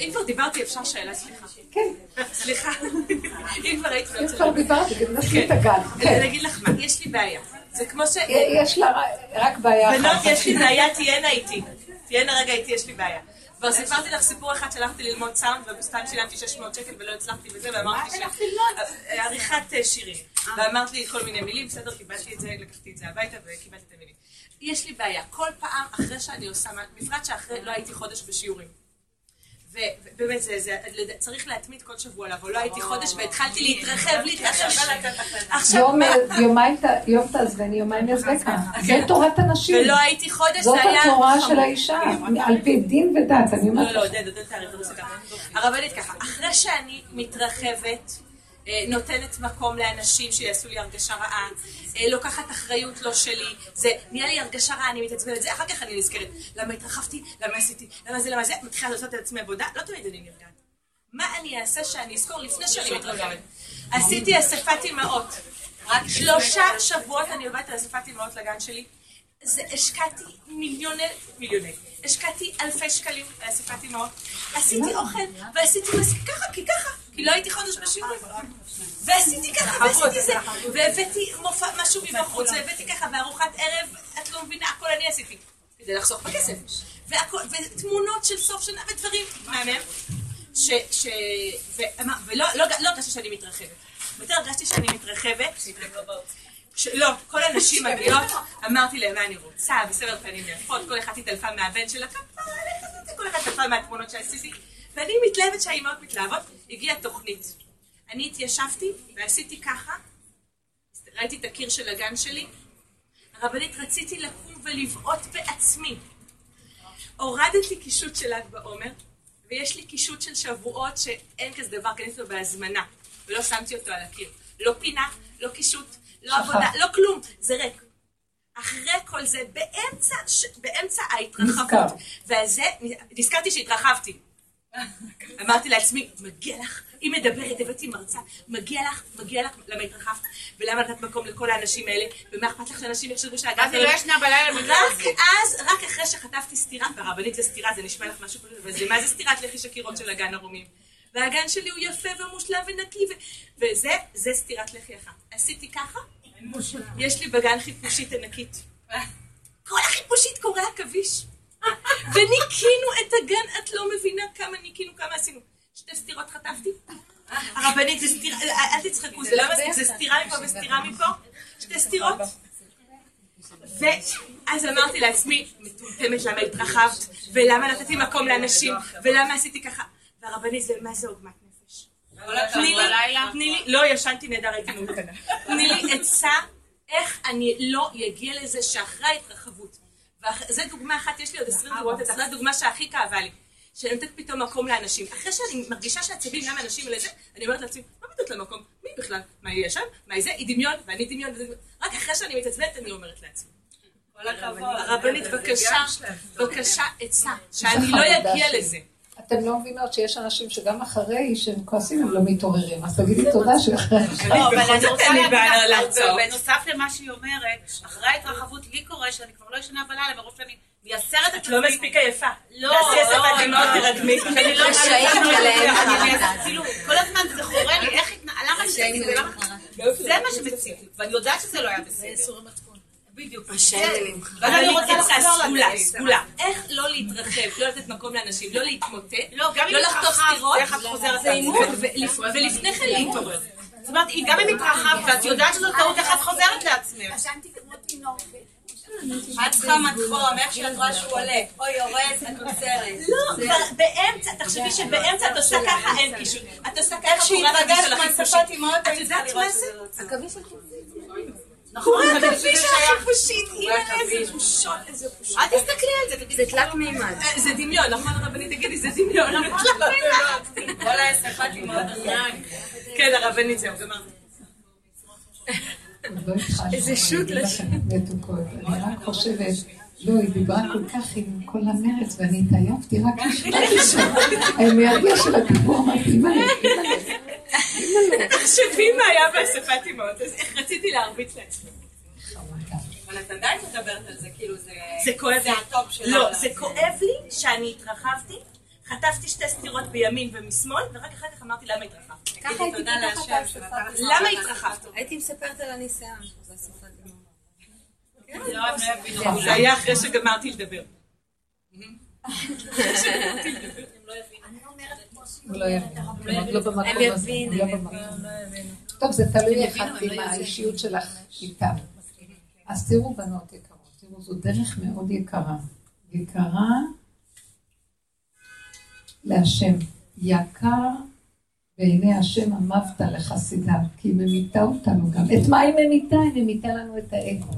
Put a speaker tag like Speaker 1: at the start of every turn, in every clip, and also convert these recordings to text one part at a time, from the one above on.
Speaker 1: אם כבר דיברתי, אפשר שאלה, סליחה.
Speaker 2: כן.
Speaker 1: סליחה. אם כבר היית
Speaker 2: אם כבר דיברתי, גם נשאיר את הגל.
Speaker 1: כן. אני אגיד לך מה, יש לי בעיה. זה כמו ש...
Speaker 2: יש לה רק בעיה אחת.
Speaker 1: בנות, יש לי בעיה, תהיינה איתי. תהיינה רגע איתי, יש לי בעיה. כבר סיפרתי לך סיפור אחד שהלכתי ללמוד סאונד, וסתם שילמתי 600 שקל ולא הצלחתי בזה, ואמרתי ש... אה, עריכת אה, שירים. ואמרת לי כל מיני מילים, בסדר, קיבלתי את זה, לקחתי את זה הביתה וקיבלתי את המילים. יש לי בעיה, כל פעם אחרי שאני עושה, בפרט שאחרי, לא הייתי חודש בשיעורים. ובאמת, זה, זה, צריך להתמיד כל שבוע לבוא. לא הייתי חודש והתחלתי להתרחב, להתרחב.
Speaker 2: עכשיו מה? יום תעזבני, יומיים יעזבקה. זה תורת הנשים.
Speaker 1: ולא הייתי חודש,
Speaker 2: זה היה... זאת התורה של האישה, על פי דין ודת, אני אומרת.
Speaker 1: לא, לא, עודד, עודד זה ככה. הרבנית ככה, אחרי שאני מתרחבת, אה, נותנת מקום לאנשים שיעשו לי הרגשה רעה, אה, לוקחת אחריות לא שלי, זה נהיה לי הרגשה רעה, אני מתעצבנת, זה אחר כך אני נזכרת, למה התרחבתי, למה עשיתי, למה זה, למה זה, מתחילה לעשות את עצמי עבודה, לא תמיד אני נרגעת. מה אני אעשה שאני אזכור? לפני שאני מתרחבת? עשיתי אספת אימהות, רק שלושה שבועות אני עובדת על אספת אימהות לגן שלי, זה השקעתי מיליוני, מיליוני, השקעתי אלפי שקלים לאספת אימהות, עשיתי אוכל, ועשיתי מספיק ככה, כי ככה, כי לא הייתי חודש בשיעורים. ועשיתי ככה, ועשיתי זה, והבאתי מופע, משהו מבחוץ, והבאתי ככה, וארוחת ערב, את לא מבינה, הכל אני עשיתי, כדי לחסוך בכסף. ותמונות של סוף שנה ודברים מהמם, ש... ש... ולא לא, לא הרגשתי שאני מתרחבת. יותר הרגשתי שאני מתרחבת. לא, כל הנשים מגיעות, אמרתי להם מה אני רוצה, בסדר פנים יפות, כל אחת התעלפה מהבן שלה, כל אחת התעלפה מהתמונות שעשיתי, ואני מתלהבת שהאימהות מתלהבות, הגיעה תוכנית. אני התיישבתי ועשיתי ככה, ראיתי את הקיר של הגן שלי, הרבנית רציתי לקום ולבעוט בעצמי. הורדתי קישוט של ל"ג בעומר, ויש לי קישוט של שבועות שאין כזה דבר, קניתי אותו בהזמנה, ולא שמתי אותו על הקיר. לא פינה, לא קישוט, לא עבודה, לא כלום, זה ריק. אחרי כל זה, באמצע, באמצע ההתרחבות, וזה, נזכרתי שהתרחבתי. אמרתי לעצמי, מגיע לך, היא מדברת, הבאתי מרצה, מגיע לך, מגיע לך, למה התרחבת, ולמה נתת מקום לכל האנשים האלה, ומה אכפת לך שאנשים יחשבו שהגעת...
Speaker 3: אז היא לא ישנה בלילה
Speaker 1: רק אז, רק אחרי שחטפתי סטירה, והרבנית זה סטירה, זה נשמע לך משהו כזה, אבל זה מה זה סטירת לחי שקירות של הגן הרומים? והגן שלי הוא יפה ומושלם ונקי, וזה, זה סטירת לחי אחת. עשיתי ככה, יש לי בגן חיפושית ענקית. כל החיפושית קורא עכביש. וניקינו את הגן, את לא מבינה כמה ניקינו, כמה עשינו. שתי סטירות חטפתי. הרבנית, זה סטירה, אל תצחקו, זה לא מספיק, זה סטירה מפה וסטירה מפה. שתי סטירות. ואז אמרתי לעצמי, מטומטמת למה התרחבת, ולמה נתתי מקום לאנשים, ולמה עשיתי ככה. והרבנית, מה זה עוגמת נפש? תני לי, לא, ישנתי נהדר, הייתי מעודכנה. תני לי עצה איך אני לא אגיע לזה שאחרי ההתרחבות, וזו דוגמה אחת, יש לי עוד עשרים דוגמאות, זו הדוגמה שהכי כאבה לי. שאני נותנת פתאום מקום לאנשים. אחרי שאני מרגישה שהעצבים גם אנשים לזה, אני אומרת לעצמי, מה נותנת למקום? מי בכלל? מה יהיה שם? מה זה? היא דמיון, ואני דמיון, רק אחרי שאני מתעצבנת אני אומרת לעצמי.
Speaker 3: כל הכבוד.
Speaker 1: הרבנית, בבקשה, בבקשה עצה, שאני לא אגיע לזה.
Speaker 2: אתם לא מבינות שיש אנשים שגם אחרי שהם כועסים הם לא מתעוררים, אז תגידי תודה שאחרי...
Speaker 3: לא, אבל אני רוצה להגיד לך, בנוסף למה שהיא אומרת, אחרי ההתרחבות לי קורה שאני כבר לא ישנה בלילה, מרוב שאני מייסרת את
Speaker 1: עצמי. את לא מספיק עייפה.
Speaker 3: לא, תעשי
Speaker 1: עשר פעמים מאוד תרגמי.
Speaker 3: אני לא עליהם. כאילו, כל הזמן זה חורה לי, איך התנהלה, למה זה? זה מה שמציק לי, ואני יודעת שזה לא היה בסדר. בדיוק.
Speaker 1: ואז אני רוצה לחזור סגולה, סגולה. איך לא להתרחב, לא לתת מקום לאנשים, לא להתמוטט, לא לחטוף סטירות, ולפני כן להתעורר.
Speaker 3: זאת אומרת, גם אם התרחבת, ואת יודעת שזו טעות, איך את חוזרת לעצמך?
Speaker 4: ישנתי כמו תינוק.
Speaker 3: את צריכה מתחום, איך שאת רואה שהוא עולה, או יורד, את עוצרת.
Speaker 1: לא, באמצע, תחשבי שבאמצע את עושה ככה, אין קישוט. את עושה ככה,
Speaker 3: איך שהתרגשת מהשפת אימהות,
Speaker 1: את יודעת מה זה?
Speaker 4: עכביש
Speaker 1: נכון, עכביש של החיפושית, איזה בושות, איזה בושות.
Speaker 3: אל תסתכלי על זה,
Speaker 4: זה תלת מימד.
Speaker 1: זה דמיון, נכון הרבנית, תגידי, זה דמיון.
Speaker 3: כל האספת אימהות.
Speaker 1: כן, הרבנית, זהו, גמרתי.
Speaker 2: איזה שוט מתוקות. אני רק חושבת, לא, היא דיברה כל כך עם כל המרץ, ואני התעייפתי רק לשמוע האנרגיה של הדיבור, אמרתי, אימא'לה, אימא'לה.
Speaker 1: תחשבי מה היה באספת אימהות, אז איך רציתי להרביץ לעצמי.
Speaker 3: אבל את עדיין מדברת על זה, כאילו זה...
Speaker 1: זה כואב לי.
Speaker 3: זה הטופ שלה.
Speaker 1: לא, זה כואב לי שאני התערבתי, חטפתי שתי סטירות בימין ומשמאל, ורק אחר כך אמרתי למה התערבת.
Speaker 4: ככה הייתי פותחת את השפה.
Speaker 1: למה התערבת?
Speaker 4: הייתי מספרת על הניסיון. זה השפת דיבור.
Speaker 1: לא, זה היה אחרי שגמרתי לדבר.
Speaker 2: הוא לא יבין. הם עוד לא במקום
Speaker 4: הם יבינו,
Speaker 2: לא
Speaker 4: הם
Speaker 2: במקום. טוב, זה תלוי אחד עם האישיות שלך איתם. אז תראו, בנות יקרות, תראו, זו דרך מאוד יקרה. יקרה להשם. יקר בעיני השם אמבת לחסידיו, כי היא ממיתה אותנו גם. את מה היא ממיתה? היא ממיתה לנו את האגו.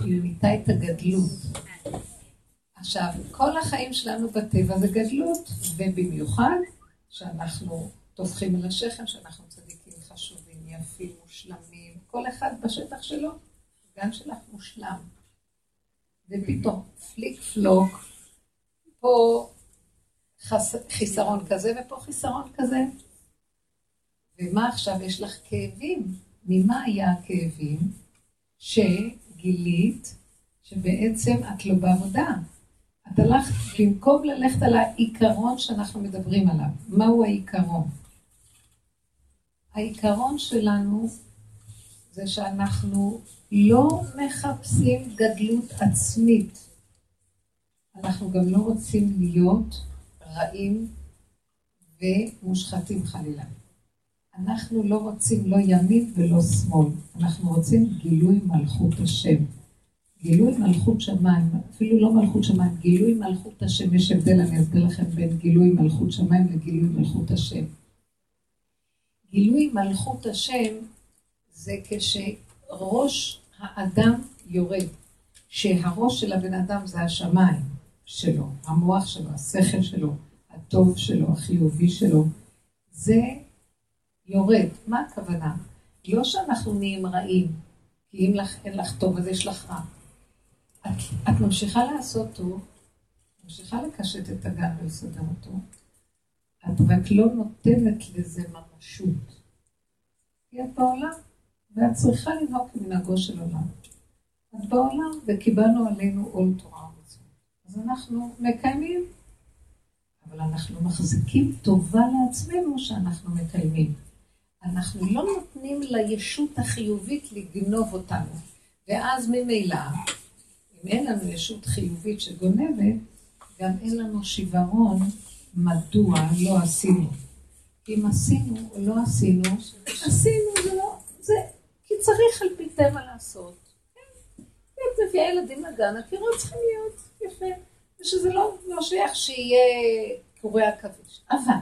Speaker 2: היא ממיתה את הגדלות. עכשיו, כל החיים שלנו בטבע זה גדלות, ובמיוחד שאנחנו טובחים על השכם, שאנחנו צדיקים חשובים, יפים, מושלמים, כל אחד בשטח שלו, גם שלך מושלם. ופתאום פליק פלוק, פה חס... חיסרון כזה ופה חיסרון כזה. ומה עכשיו? יש לך כאבים. ממה היה הכאבים? שגילית שבעצם את לא בעבודה. את הלכת, במקום ללכת על העיקרון שאנחנו מדברים עליו. מהו העיקרון? העיקרון שלנו זה שאנחנו לא מחפשים גדלות עצמית. אנחנו גם לא רוצים להיות רעים ומושחתים חלילה. אנחנו לא רוצים לא ימין ולא שמאל, אנחנו רוצים גילוי מלכות השם. גילוי מלכות שמיים, אפילו לא מלכות שמיים, גילוי מלכות השם, יש הבדל, אני אסביר לכם בין גילוי מלכות שמיים לגילוי מלכות השם. גילוי מלכות השם זה כשראש האדם יורד, שהראש של הבן אדם זה השמיים שלו, המוח שלו, השכל שלו, הטוב שלו, החיובי שלו, זה יורד. מה הכוונה? לא שאנחנו נהיים רעים, כי אם לך, אין לך טוב אז יש לך רע. את, את ממשיכה לעשות טוב, ממשיכה לקשט את הגן ולסדר אותו, את רק לא נותנת לזה ממשות. כי את בעולם, ואת צריכה לנהוג כמנהגו של עולם. את בעולם, וקיבלנו עלינו עול תורה ומצוות. אז אנחנו מקיימים, אבל אנחנו מחזיקים טובה לעצמנו שאנחנו מקיימים. אנחנו לא נותנים לישות החיובית לגנוב אותנו. ואז ממילא, אם אין לנו ישות חיובית שגונבת, גם אין לנו שיוורון מדוע לא עשינו. אם עשינו או לא עשינו, עשינו, זה לא, זה, כי צריך על פי טבע לעשות. כן. את מביאה ילדים לגן, הקירות צריכים להיות יפה, ושזה לא, לא שייך שיהיה קורי עכביש. אבל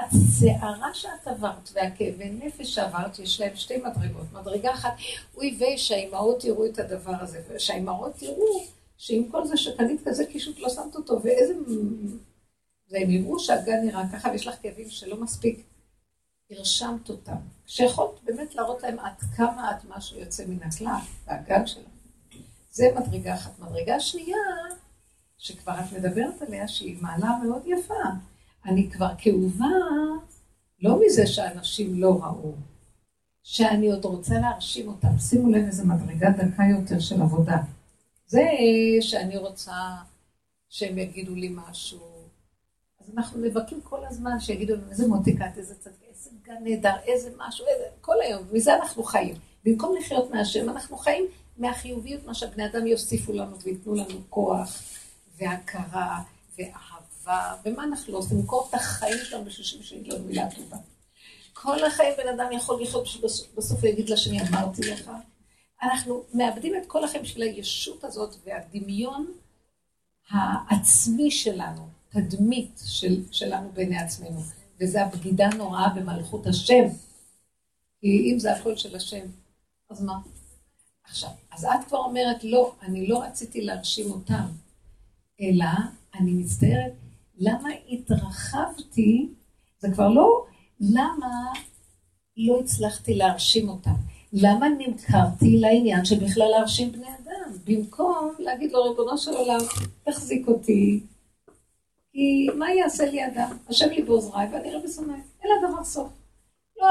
Speaker 2: הסערה שאת עברת והכאבי נפש שעברת, יש להם שתי מדרגות. מדרגה אחת, אוי ויי שהאימהות יראו את הדבר הזה, ושהאימהות יראו שעם כל זה שקנית כזה קישוט לא שמת אותו, ואיזה... והם יראו שהגן נראה ככה, ויש לך כאבים שלא מספיק הרשמת אותם. שיכולת באמת להראות להם עד כמה את משהו יוצא מן הכלל, והגן שלהם. זה מדרגה אחת. מדרגה שנייה, שכבר את מדברת עליה, שהיא מעלה מאוד יפה. אני כבר כאובה, לא מזה שאנשים לא ראו, שאני עוד רוצה להרשים אותם. שימו לב איזה מדרגה דקה יותר של עבודה. זה שאני רוצה שהם יגידו לי משהו. אז אנחנו נאבקים כל הזמן שיגידו לנו איזה מותיקת, איזה צדקה, איזה גן נהדר, איזה משהו, איזה... כל היום, מזה אנחנו חיים. במקום לחיות מהשם, אנחנו חיים מהחיוביות, מה שהבני אדם יוסיפו לנו וייתנו לנו כוח והכרה ואהבה, ומה אנחנו עושים? למכור את החיים שלנו בשביל שיגיד לנו מילה טובה. כל החיים בן אדם יכול לחיות בסוף יגיד לשני, אמרתי לך. אנחנו מאבדים את כל החיים של הישות הזאת והדמיון העצמי שלנו, תדמית של, שלנו בעיני עצמנו, וזה הבגידה נוראה במלכות השם. כי אם זה הכל של השם, אז מה? עכשיו, אז את כבר אומרת, לא, אני לא רציתי להרשים אותם, אלא אני מצטערת, למה התרחבתי, זה כבר לא למה לא הצלחתי להרשים אותם, למה נמכרתי לעניין של בכלל להרשים בני אדם, במקום להגיד לו, ריבונו של עולם, תחזיק אותי, כי מה יעשה לי אדם? השם לי בעוזריי ואני אראה בשונאי, אין לדבר סוף. לא,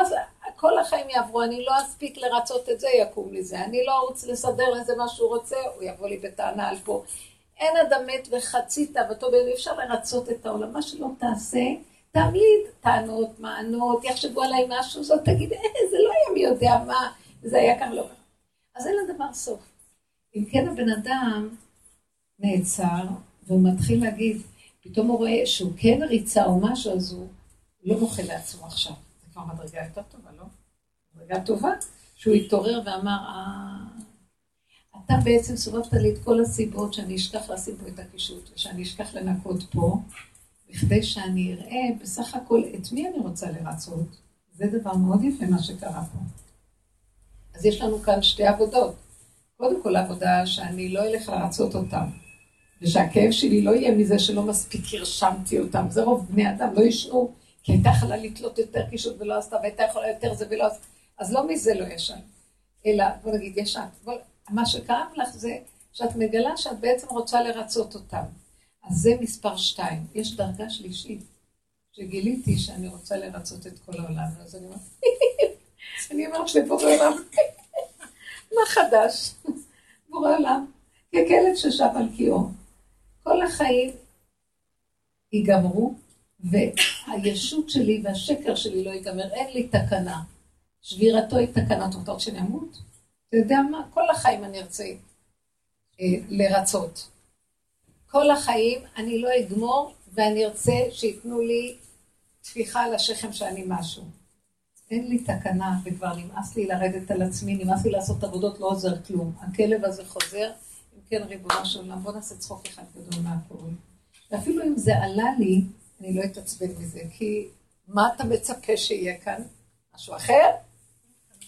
Speaker 2: כל החיים יעברו, אני לא אספיק לרצות את זה, יקום לי זה. אני לא רוצה לסדר לזה מה שהוא רוצה, הוא יבוא לי בטענה על פה. אין אדם מת וחצי תאוותו, ואי אפשר לרצות את העולם. מה שלא תעשה, תמיד טענות, מענות, יחשבו עליי משהו, זאת תגיד, אה, זה לא היה מי יודע מה, זה היה כאן לא. אז אין לדבר סוף. אם כן הבן אדם נעצר, והוא מתחיל להגיד, פתאום הוא רואה שהוא כן ריצה או משהו, אז הוא לא מוחה לעצמו עכשיו. זה כבר מדרגה יותר טובה, לא? מדרגה טובה, שהוא התעורר ואמר, אה, אתה בעצם סובבת לי את כל הסיבות שאני אשכח לשים פה את הקישוט, ושאני אשכח לנקות פה, בכדי שאני אראה בסך הכל את מי אני רוצה לרצות. זה דבר מאוד יפה מה שקרה פה. אז יש לנו כאן שתי עבודות. קודם כל עבודה שאני לא אלך לרצות אותם, ושהכאב שלי לא יהיה מזה שלא מספיק הרשמתי אותם. זה רוב בני אדם, לא ישנו, כי הייתה יכולה לתלות יותר קישוט ולא עשתה, והייתה יכולה יותר זה ולא עשתה. אז לא מזה לא ישן, אלא, בוא נגיד, ישן. מה שכאב לך זה שאת מגלה שאת בעצם רוצה לרצות אותם. אז זה מספר שתיים. יש דרגה שלישית, שגיליתי שאני רוצה לרצות את כל העולם, אז אני אומרת, אני אומרת לבורא עולם, מה חדש? בורא עולם, ככלב ששב על קיאו. כל החיים ייגמרו, והישות שלי והשקר שלי לא ייגמר, אין לי תקנה. שבירתו היא תקנה, אתה רוצה שאני אמות? אתה יודע מה? כל החיים אני ארצה אה, לרצות. כל החיים אני לא אגמור ואני ארצה שייתנו לי טפיחה על השכם שאני משהו. אין לי תקנה וכבר נמאס לי לרדת על עצמי, נמאס לי לעשות עבודות, לא עוזר כלום. הכלב הזה חוזר, אם כן ריבונו של עולם, בוא נעשה צחוק אחד גדול מהקוראים. ואפילו אם זה עלה לי, אני לא אתעצבן מזה, כי מה אתה מצפה שיהיה כאן? משהו אחר?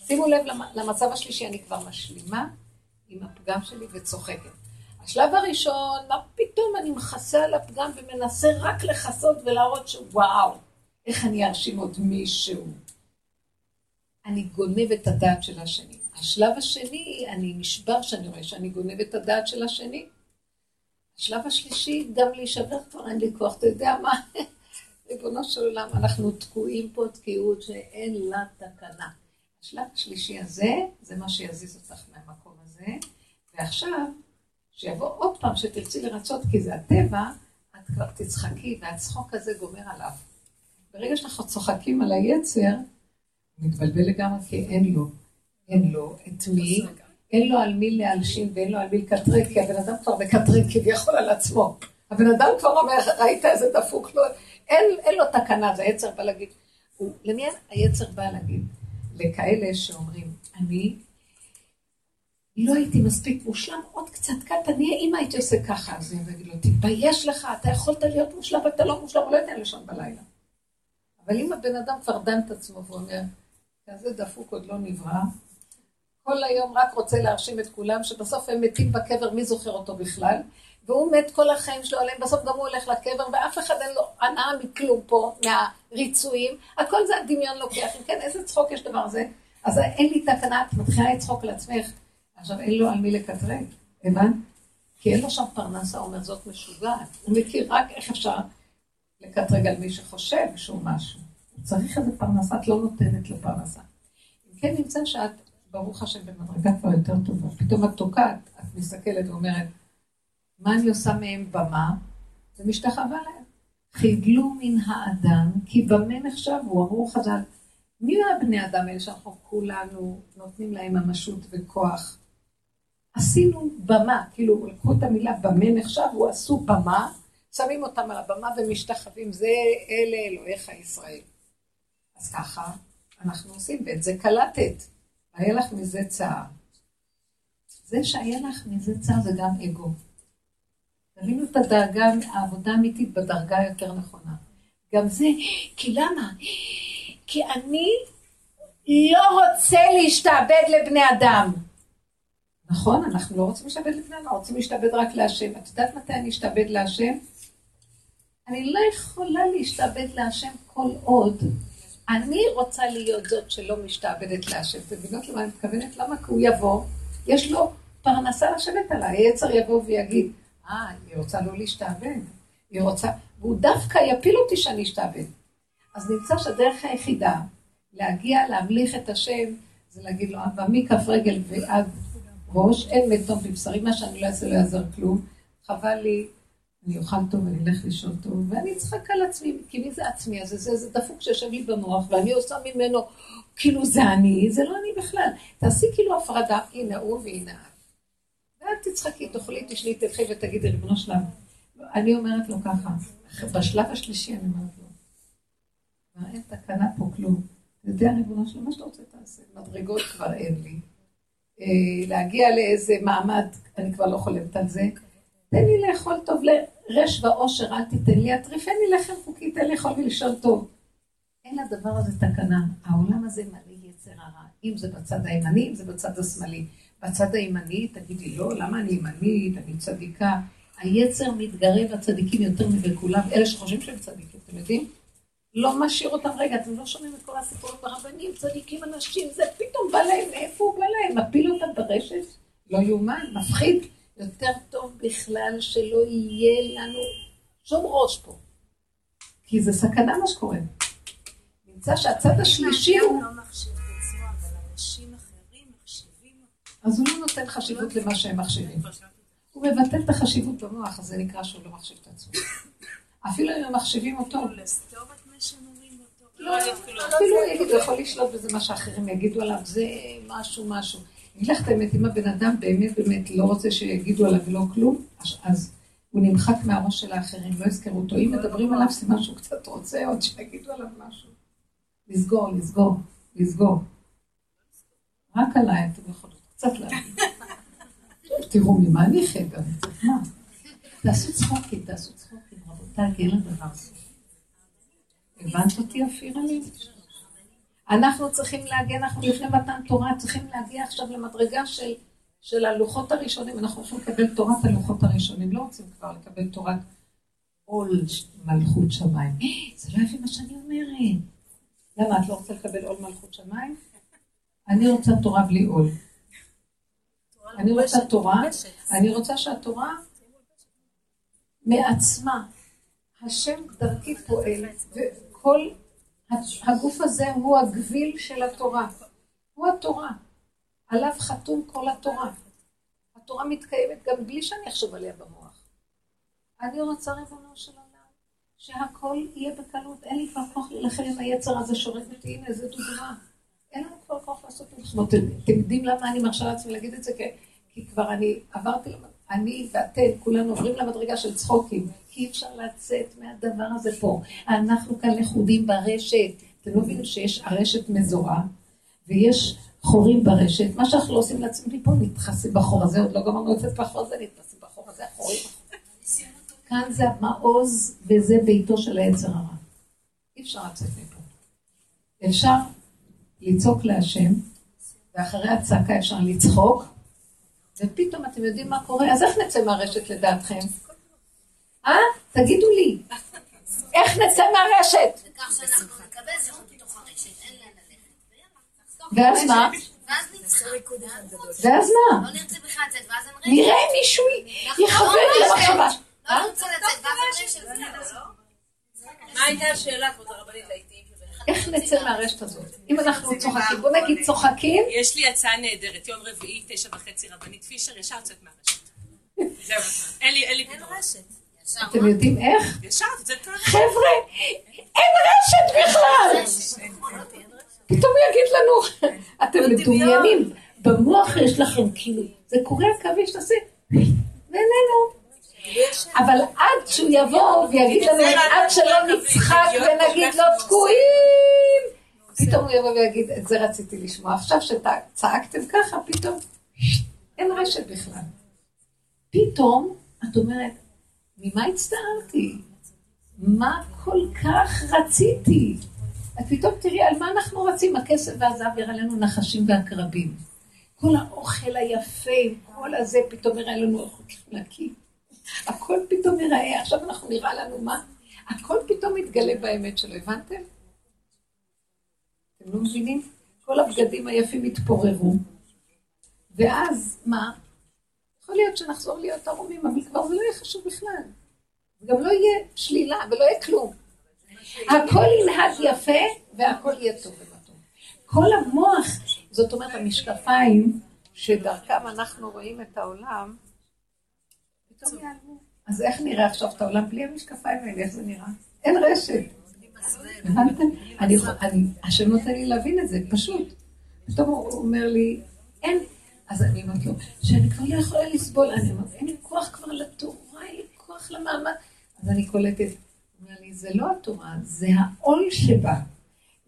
Speaker 2: שימו לב למצב השלישי, אני כבר משלימה עם הפגם שלי וצוחקת. השלב הראשון, מה פתאום אני מכסה על הפגם ומנסה רק לכסות ולהראות שוואו, איך אני ארשים עוד מישהו. אני גונב את הדעת של השני. השלב השני, אני נשבר שאני רואה שאני גונב את הדעת של השני. השלב השלישי, גם להישבר כבר אין לי כוח, אתה יודע מה? ריבונו של עולם, אנחנו תקועים פה תקיעות שאין לה תקנה. השלב השלישי הזה, זה מה שיזיז אותך מהמקום הזה, ועכשיו, שיבוא עוד פעם שתרצי לרצות, כי זה הטבע, את כבר תצחקי, והצחוק הזה גומר עליו. ברגע שאנחנו צוחקים על היצר, הוא מתבלבל לגמרי, כי אין לו, אין לו את מי, אין לו על מי להלשין ואין לו על מי לקטרק, כי הבן אדם כבר מקטרק כביכול על עצמו. הבן אדם כבר אומר, ראית איזה דפוק לו, אין, אין לו תקנה, זה היצר בא להגיד. הוא, למי היצר בא להגיד? לכאלה שאומרים, אני לא הייתי מספיק מושלם, עוד קצת קט, אני אם הייתי עושה ככה, אז אני אגיד לו, תתבייש לך, אתה יכולת להיות מושלם ואתה לא מושלם, הוא לא יודע לישון בלילה. אבל אם הבן אדם כבר דן את עצמו ואומר, כזה דפוק עוד לא נברא, כל היום רק רוצה להרשים את כולם, שבסוף הם מתים בקבר, מי זוכר אותו בכלל? והוא מת כל החיים שלו עליהם, בסוף גם הוא הולך לקבר, ואף אחד אין לו הנאה מכלום פה, מהריצויים, הכל זה הדמיון לוקח, אם כן, איזה צחוק יש דבר הזה? אז אין לי תקנה, את מתחילה לצחוק על עצמך, עכשיו אין לו על מי לקטרג, הבנת? כי אין לו שם פרנסה, הוא אומר, זאת משוגעת. הוא מכיר רק איך אפשר לקטרג על מי שחושב שהוא משהו. הוא צריך איזה פרנסה, את לא נותנת לו פרנסה. אם כן נמצא שאת, ברוך השם, במדרגה כבר יותר טובה, פתאום את תוקעת, את מסתכלת ואומרת, מה אני עושה מהם במה? ומשתחווה להם. חיגלו מן האדם, כי במה נחשבו, אמרו חז"ל, מי הבני אדם האלה שאנחנו כולנו נותנים להם ממשות וכוח? עשינו במה, כאילו לקחו את המילה במה נחשבו, עשו במה, שמים אותם על הבמה ומשתחווים, זה אלה אלוהיך ישראל. אז ככה אנחנו עושים, ואת זה קלטת, היה לך מזה צער. זה שהיה לך מזה צער זה גם אגו. תבינו את הדאגה, העבודה האמיתית בדרגה היותר נכונה. גם זה, כי למה? כי אני לא רוצה להשתעבד לבני אדם. נכון, אנחנו לא רוצים להשתעבד לבני אדם, רוצים להשתעבד רק להשם. את יודעת מתי אני אשתעבד להשם? אני לא יכולה להשתעבד להשם כל עוד אני רוצה להיות זאת שלא משתעבדת להשם. אתם מבינות למה אני מתכוונת? למה? כי הוא יבוא, יש לו פרנסה לשבת עליי. היצר יבוא ויגיד, אה, היא רוצה לא להשתעבד. היא רוצה, והוא דווקא יפיל אותי שאני אשתעבד. אז נמצא שהדרך היחידה להגיע, להמליך את השם, זה להגיד לו, אבא, מכף רגל ועד ראש, אין מתום בבשרי, מה שאני לא אעשה לא יעזור כלום. חבל לי, אני אוכל טוב, אני אלך לישון טוב, ואני אצחק על עצמי, כי מי זה עצמי הזה? זה, זה דפוק שיושב לי במוח, ואני עושה ממנו, כאילו זה אני, זה לא אני בכלל. תעשי כאילו הפרדה, הנה הוא והנה את. ואת תצחקי, תאכלי, תשני, תלכי ותגידי, ריבונו שלם. אני אומרת לו ככה, בשלב השלישי אני אומרת לו, מה אין תקנה פה כלום. אתה יודע, ריבונו שלם, מה שאתה רוצה תעשה. מדרגות כבר אין לי. אה, להגיע לאיזה מעמד, אני כבר לא חולמת על זה. תן לי לאכול טוב לרש ועושר, אל תיתן לי, אטריפני לחם חוקי, תן לי לאכול ולשאול טוב. אין לדבר הזה תקנה. העולם הזה מלא יצר הרע. אם זה בצד הימני, אם זה בצד השמאלי. בצד הימני, תגידי, לא, למה אני ימנית, אני צדיקה. היצר מתגרה בצדיקים יותר מבכולם, אלה שחושבים שהם צדיקים, אתם יודעים? לא משאיר אותם, רגע, אתם לא שומעים את כל הסיפורים ברבנים, צדיקים, אנשים, זה פתאום בא להם, מאיפה הוא בא להם? מפיל אותם ברשת? לא יאומן, מפחיד. יותר טוב בכלל שלא יהיה לנו שום ראש פה. כי זה סכנה מה שקורה. נמצא שהצד השלישי הוא... אז הוא לא נותן חשיבות למה שהם מחשיבים. הוא מבטל את החשיבות במוח, אז זה נקרא שהוא לא מחשיב את עצמו. אפילו אם הם מחשיבים אותו... לא, אפילו הוא יגיד, הוא יכול לשלוט בזה מה שאחרים יגידו עליו, זה משהו משהו. אגיד לך את האמת, אם הבן אדם באמת באמת לא רוצה שיגידו עליו לא כלום, אז הוא נמחק מהראש של האחרים, לא יזכרו אותו. אם מדברים עליו, סימן שהוא קצת רוצה עוד שיגידו עליו משהו. לסגור, לסגור, לסגור. רק עליי אתם יכולים קצת להגיד. תראו ממה אני חבר, מה? תעשו צחוקים, תעשו צחוקים, רבותיי, כי אין לדבר הזה. הבנת אותי, אפירה לי? אנחנו צריכים להגיע, אנחנו לפני מתן תורה, צריכים להגיע עכשיו למדרגה של, של הלוחות הראשונים, אנחנו רוצים לקבל תורת הלוחות הראשונים, לא רוצים כבר לקבל תורת עול מלכות שמיים. זה לא יפה מה שאני אומרת. למה, את לא רוצה לקבל עול מלכות שמיים? אני רוצה תורה בלי עול. אני רוצה תורה, אני רוצה שהתורה מעצמה, השם דרכי פועל, וכל הגוף הזה הוא הגביל של התורה. הוא התורה. עליו חתום כל התורה. התורה מתקיימת גם בלי שאני אחשוב עליה במוח. אני רוצה ריבונו של עולם, שהכל יהיה בקלות. אין לי כבר כוח להילחם עם היצר הזה שורק אותי. הנה, זו דוגמה. אין לנו כבר כוח לעשות מלחמות. אתם יודעים למה אני מרשה לעצמי להגיד את זה? כי כבר אני עברתי, אני ואתם, כולנו עוברים למדרגה של צחוקים. אי אפשר לצאת מהדבר הזה פה. אנחנו כאן לכודים ברשת. אתם לא מבינים שיש הרשת מזוהה, ויש חורים ברשת. מה שאנחנו לא עושים לעצמי פה, נתחסים בחור הזה, עוד לא גמרנו לצאת בחור הזה, נתחסים בחור הזה, החורים. כאן זה המעוז, וזה ביתו של היצר הרע. אי אפשר לצאת מפה. אפשר לצעוק להשם, ואחרי הצעקה אפשר לצחוק, ופתאום אתם יודעים מה קורה, אז איך נצא מהרשת לדעתכם? אה? תגידו לי. איך נצא מהרשת? ואז מה? ואז מה? לא נראה מישהו יכוון לי למחשבה. לא נראה מה הייתה השאלה, כבוד הרבנית, לעיתים? איך נצא מהרשת הזאת? אם אנחנו צוחקים, בוא נגיד צוחקים.
Speaker 1: יש לי הצעה נהדרת, יום רביעי, תשע וחצי, רבנית פישר, ישר יוצאת מהרשת. זהו, אין לי פתרון.
Speaker 2: אתם יודעים איך? חבר'ה, אין רשת בכלל! פתאום יגיד לנו, אתם מדומיינים, במוח יש לכם כאילו, זה קורה עכביש, תעשה, ואיננו. אבל עד שהוא יבוא ויגיד לנו, עד שלא נצחק ונגיד לו תקועים, פתאום הוא יבוא ויגיד, את זה רציתי לשמוע. עכשיו שצעקתם ככה, פתאום אין רשת בכלל. פתאום את אומרת, ממה הצטערתי? מה כל כך רציתי? את פתאום תראי על מה אנחנו רצים, הכסף והזהב יראה לנו נחשים ועקרבים. כל האוכל היפה, כל הזה פתאום יראה לנו אוכל נקי. הכל פתאום ייראה, עכשיו אנחנו נראה לנו מה? הכל פתאום מתגלה באמת שלו, הבנתם? אתם לא מבינים? כל הבגדים היפים התפוררו, ואז מה? יכול להיות שנחזור להיות ערומים, אבל כבר זה לא יהיה חשוב בכלל. גם לא יהיה שלילה ולא יהיה כלום. הכל ינהג יפה והכל יהיה טוב ומתון. כל המוח, זאת אומרת המשקפיים שדרכם אנחנו רואים את העולם. אז איך נראה עכשיו את העולם בלי המשקפיים האלה? איך זה נראה? אין רשת. השם נותן לי להבין את זה, פשוט. פתאום הוא אומר לי, אין, אז אני אומרת לו, שאני כבר לא יכולה לסבול, אני אומרת, אין לי כוח כבר לתורה, אין לי כוח למעמד. אז אני קולטת, הוא אומר לי, זה לא התורה, זה העול שבה.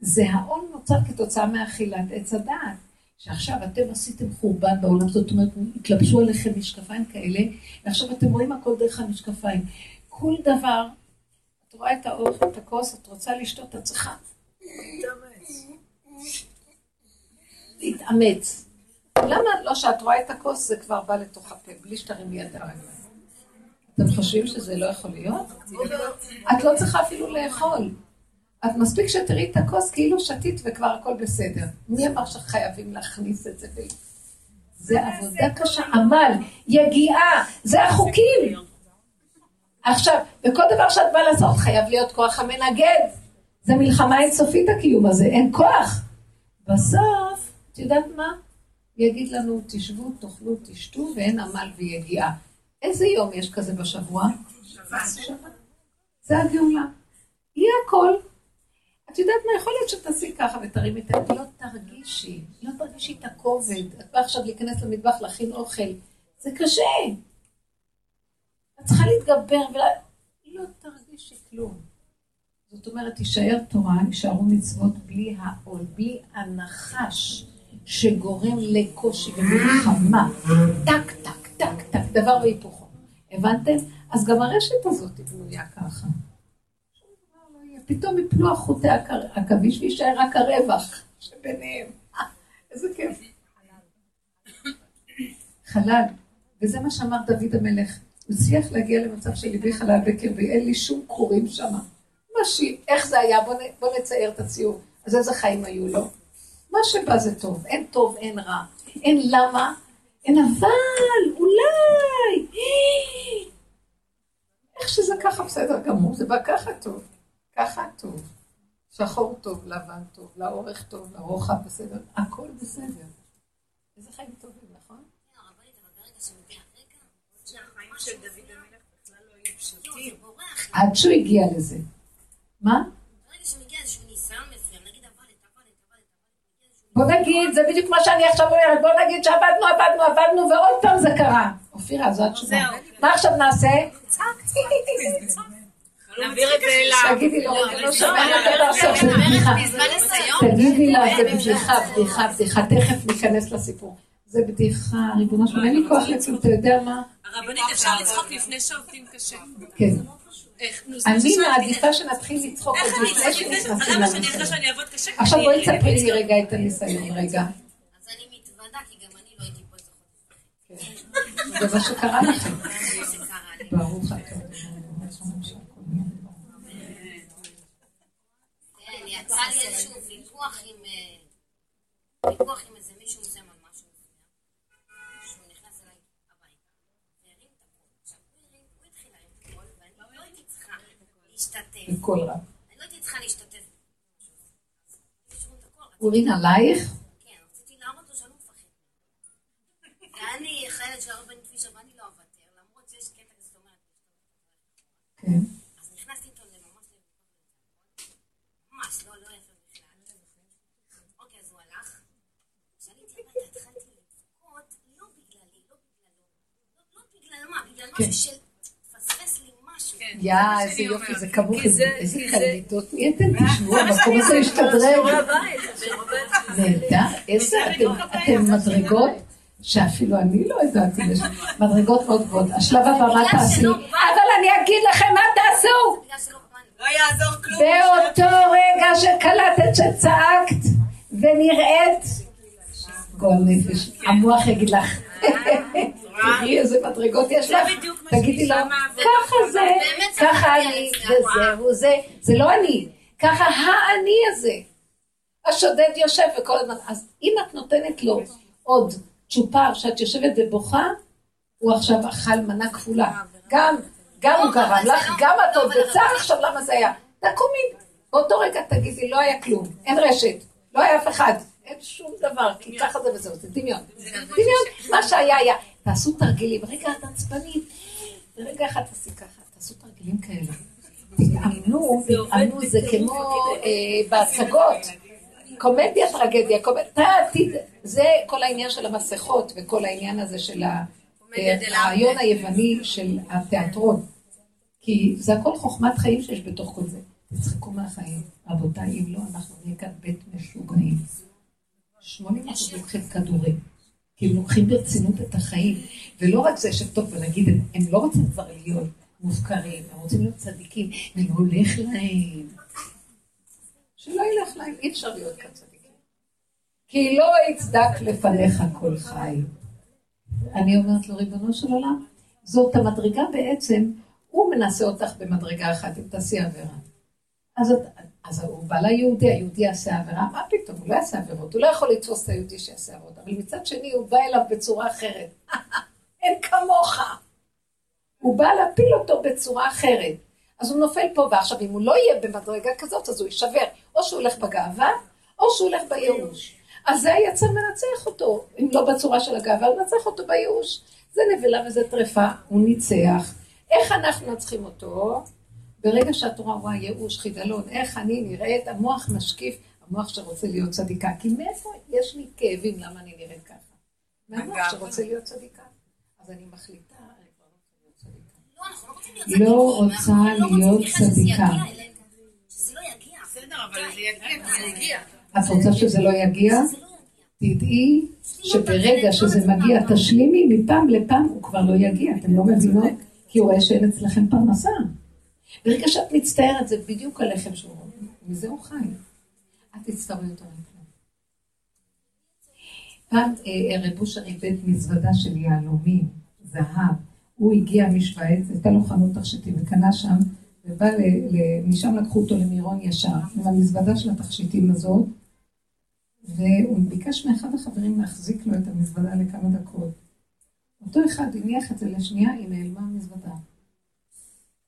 Speaker 2: זה העול נוצר כתוצאה מאכילת עץ הדעת. שעכשיו אתם עשיתם חורבן בעולם, זאת אומרת, התלבשו עליכם משקפיים כאלה, ועכשיו אתם רואים הכל דרך המשקפיים. כל דבר, את רואה את האורך, את הכוס, את רוצה לשתות, את צריכה להתאמץ. למה לא שאת רואה את הכוס, זה כבר בא לתוך הפה, בלי שתרימי יד הרגליים? אתם חושבים שזה לא יכול להיות? את לא צריכה אפילו לאכול. את מספיק שתראי את הכוס כאילו שתית וכבר הכל בסדר. מי אמר שחייבים להכניס את זה? זה עבודה קשה, עמל, יגיעה, זה החוקים. עכשיו, וכל דבר שאת באה לעשות חייב להיות כוח המנגד. זה מלחמה אינסופית הקיום הזה, אין כוח. בסוף, את יודעת מה? יגיד לנו, תשבו, תאכלו, תשתו, ואין עמל ויגיעה. איזה יום יש כזה בשבוע? שבת. זה הגאולה. יהיה הכל. את יודעת מה, יכול להיות שתעשי ככה ותרימי את היד, לא תרגישי, לא תרגישי את הכובד. את באה עכשיו להיכנס למטבח, להכין אוכל, זה קשה. את צריכה להתגבר ולה... לא תרגישי כלום. זאת אומרת, תישאר תורה, יישארו מצוות בלי העול, בלי הנחש שגורם לקושי ומלחמה. טק, טק, טק, טק, דבר והיפוכו. הבנתם? אז גם הרשת הזאת בנויה ככה. פתאום יפלו החוטי עכביש ויישאר רק הרווח שביניהם. איזה כיף. חלל. וזה מה שאמר דוד המלך. הוא הצליח להגיע למצב של ליבי חלל בקרבי, אין לי שום קורים שמה. משי, איך זה היה? בוא, בוא נצייר את הציור. אז איזה חיים היו לו? מה שבא זה טוב, אין טוב, אין רע. אין למה, אין אבל, אולי. איך שזה ככה בסדר גמור, זה בא ככה טוב. ככה טוב. שחור טוב, לבן טוב, לאורך טוב, לרוחב בסדר, הכל בסדר. איזה חיים טובים, נכון? עד שהוא הגיע לזה. מה? בוא נגיד, זה בדיוק מה שאני עכשיו אומרת, בוא נגיד שעבדנו, עבדנו, עבדנו, ועוד פעם זה קרה. אופירה, זו התשובה. מה עכשיו נעשה?
Speaker 3: נעביר את זה אליו.
Speaker 2: תגידי לו, לא שומע את הסוף, זה בדיחה. תגידי לה, זה בדיחה, בדיחה, בדיחה, תכף ניכנס לסיפור. זה בדיחה, ריבונו שלום, אין לי כוח לכלום, אתה יודע מה?
Speaker 1: הרבנית, אפשר לצחוק לפני שעובדים קשה.
Speaker 2: כן. אני מעדיפה שנתחיל לצחוק עוד
Speaker 1: אני
Speaker 2: לפני שנכנסים לניסיון. עכשיו
Speaker 1: אני-
Speaker 2: בואי תספרי לי רגע את הניסיון, רגע.
Speaker 5: אז אני מתוודה, כי גם אני לא הייתי פה איזה חודש.
Speaker 2: זה מה שקרה לכם. ברוך אתה.
Speaker 5: כן, יצא לי איזשהו ויכוח עם... אה, ויכוח עם איזה מישהו מסוים על משהו. שהוא נכנס אליי הביתה, והרים את הקול. עכשיו, הוא הרים, התחיל להרים את הקול, ואני לא הייתי צריכה להשתתף.
Speaker 2: בקול.
Speaker 5: אני לא הייתי צריכה להשתתף.
Speaker 2: הוא רין עלייך?
Speaker 5: כן, רציתי להראות לו שאני לא מפחד. ואני חיילת של הרבנית פישר, ואני לא אוותר, למרות שיש קטע כזה, זאת אומרת,
Speaker 2: כן.
Speaker 5: אז נכנסתי איתו לממש ממש, לא, לא יפה בכלל. אוקיי, אז הוא הלך. כשעליתי הביתה התחלתי לבכות, לא בגללי, לא בגללו. לא- לא בגלל מה, בגלל
Speaker 2: כן.
Speaker 5: משהו.
Speaker 2: יא, איזה יופי, זה כמוך, איזה קליטות נהייתם, תשמעו, המקום הזה השתדרג. נהדר, איזה, אתם- אתם מדרגות שאפילו אני לא ידעתי, יש מדרגות מאוד גבוהות. השלב הבא, מה תעשי? אבל אני אגיד לכם מה תעשו.
Speaker 3: לא יעזור כלום.
Speaker 2: באותו רגע שקלטת שצעקת ונראית, גועל נפש, המוח יגיד לך, תראי איזה מדרגות יש לך, תגידי לו. ככה זה, ככה אני, וזהו זה, זה לא אני, ככה האני הזה. השודד יושב וכל הזמן, אז אם את נותנת לו עוד צ'ופר שאת יושבת ובוכה, הוא עכשיו אכל מנה כפולה. גם, גם הוא גרם לך,
Speaker 5: לא-
Speaker 2: גם את עוד בצער עכשיו למה זה היה. תקומי, באותו רגע תגידי, לא היה כלום, אין רשת, לא היה אף אחד, אין שום דבר, כי ככה זה וזהו, זה דמיון. דמיון, מה שהיה היה. תעשו תרגילים, רגע, את עצבנית, ברגע אחד תעשי ככה, תעשו תרגילים כאלה. תתאמנו, תתאמנו, זה כמו אה, בהצגות. קומדיה, טרגדיה, קומדיה, זה כל העניין של המסכות וכל העניין הזה של הרעיון היווני של התיאטרון. כי זה הכל חוכמת חיים שיש בתוך כל זה. תצחקו מהחיים. רבותיי, אם לא, אנחנו נהיה כאן בית משוגעים. 80 אחוז לוקחים כדורים. כי הם לוקחים ברצינות את החיים. ולא רק זה שטוב, ונגיד, הם לא רוצים כבר להיות מופקרים, הם רוצים להיות צדיקים, ולא הולך להם. שלא ילך להם, אי אפשר להיות כאן צדיקים. כי לא יצדק לפניך כל חי. אני אומרת לו, ריבונו של עולם, זאת המדרגה בעצם, הוא מנסה אותך במדרגה אחת, אם תעשי עבירה. אז, אז הוא בא ליהודי, היהודי יעשה עבירה, מה פתאום, הוא לא יעשה עבירות, הוא לא יכול לתפוס את היהודי שיעשה עבירות, אבל מצד שני הוא בא אליו בצורה אחרת. אין כמוך. הוא בא להפיל אותו בצורה אחרת. אז הוא נופל פה, ועכשיו אם הוא לא יהיה במדרגה כזאת, אז הוא יישבר. או שהוא הולך בגאווה, או שהוא הולך בייאוש. אז זה היצר מנצח אותו, אם לא בצורה של הגאווה, הוא מנצח אותו בייאוש. זה נבלה וזה טרפה, הוא ניצח. איך אנחנו מנצחים אותו? ברגע שהתורה רואה ייאוש, חידלון, איך אני נראית, המוח משקיף, המוח שרוצה להיות צדיקה. כי מאיפה יש לי כאבים למה אני נראית ככה? מהמוח שרוצה להיות צדיקה. אז אני מחליטה, אני כבר לא רוצה להיות צדיקה. לא רוצה להיות צדיקה. את רוצה שזה לא יגיע? תדעי שברגע שזה מגיע, תשלימי מפעם לפעם, הוא כבר לא יגיע, אתם לא מבינות? כי הוא רואה שאין אצלכם פרנסה. ברגע שאת מצטערת, זה בדיוק הלחם שהוא רואה. מזה הוא חי. אל תצטערו יותר מכלום. פעם אה, רב אושר איבד מזוודה של יהלומים, זהב. הוא הגיע משוויץ, הייתה לו חנות תכשיטים, וקנה שם, ובא ל, משם לקחו אותו למירון ישר, עם המזוודה של התכשיטים הזאת, והוא ביקש מאחד החברים להחזיק לו את המזוודה לכמה דקות. אותו אחד הניח את זה לשנייה, היא נעלמה המזוודה.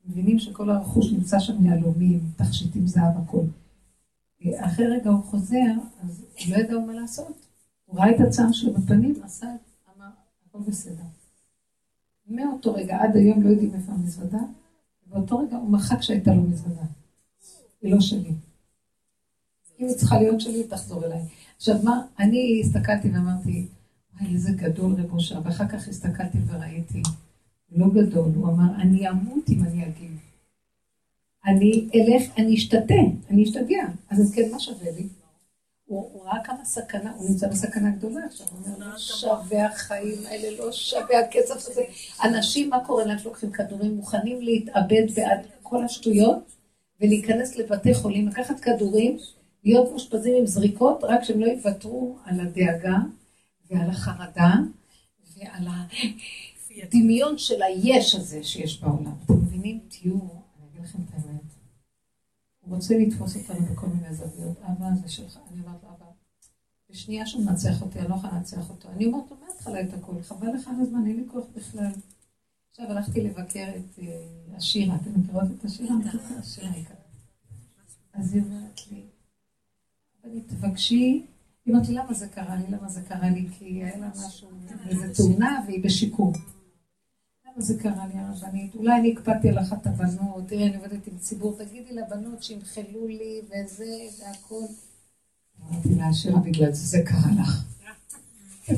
Speaker 2: מבינים שכל הרכוש נמצא שם יהלומים, תכשיטים, זהב, הכל. אחרי רגע הוא חוזר, אז הוא לא ידע מה לעשות. הוא ראה את הצער שלו בפנים, עשה, אמר, הכל בסדר. מאותו רגע עד היום לא יודעים איפה המזוודה, ובאותו רגע הוא מחק שהייתה לו מזוודה. היא לא שלי. אם היא צריכה להיות שלי, תחזור אליי. עכשיו מה, אני הסתכלתי ואמרתי, וואי, איזה גדול רב אושר, ואחר כך הסתכלתי וראיתי, לא גדול, הוא אמר, אני אמות אם אני אגיב. אני אלך, אני אשתתה, אני אשתגע. אז אם כן, מה שווה לי? הוא, ראה כמה סכנה, הוא נמצא בסכנה גדולה עכשיו, הוא אומר, לא שווה החיים האלה, לא שווה הכסף הזה. אנשים, מה קורה להם שלוקחים כדורים, מוכנים להתאבד בעד כל השטויות, ולהיכנס לבתי חולים, לקחת כדורים, להיות מאושפזים עם זריקות, רק שהם לא יוותרו על הדאגה ועל החרדה ועל הדמיון של היש הזה שיש בעולם. אתם מבינים? תהיו, אני אגיד לכם את האמת. הוא רוצה לתפוס אותנו בכל מיני זוויות. אבא, זה שלך. אני אומרת לו, אבא, בשנייה שהוא מנצח אותי, אני לא יכולה לנצח אותו. אני אומרת לו, מההתחלה את הכול, חבל לך על הזמן, אין לי כוח בכלל. עכשיו הלכתי לבקר את אה, השירה, אתם מכירות את השירה? השירה יקרה. אז היא אומרת לי, אבל תבקשי, היא אומרת לי, למה זה קרה לי? למה זה קרה לי? כי היה לה משהו, איזה תאונה והיא בשיקום. זה קרה לי הרבנית? אולי אני הקפדתי על אחת הבנות, תראי, אני עובדת עם ציבור, תגידי לבנות שימחלו לי וזה והכל. אמרתי לה, שירה, בגלל זה זה קרה לך.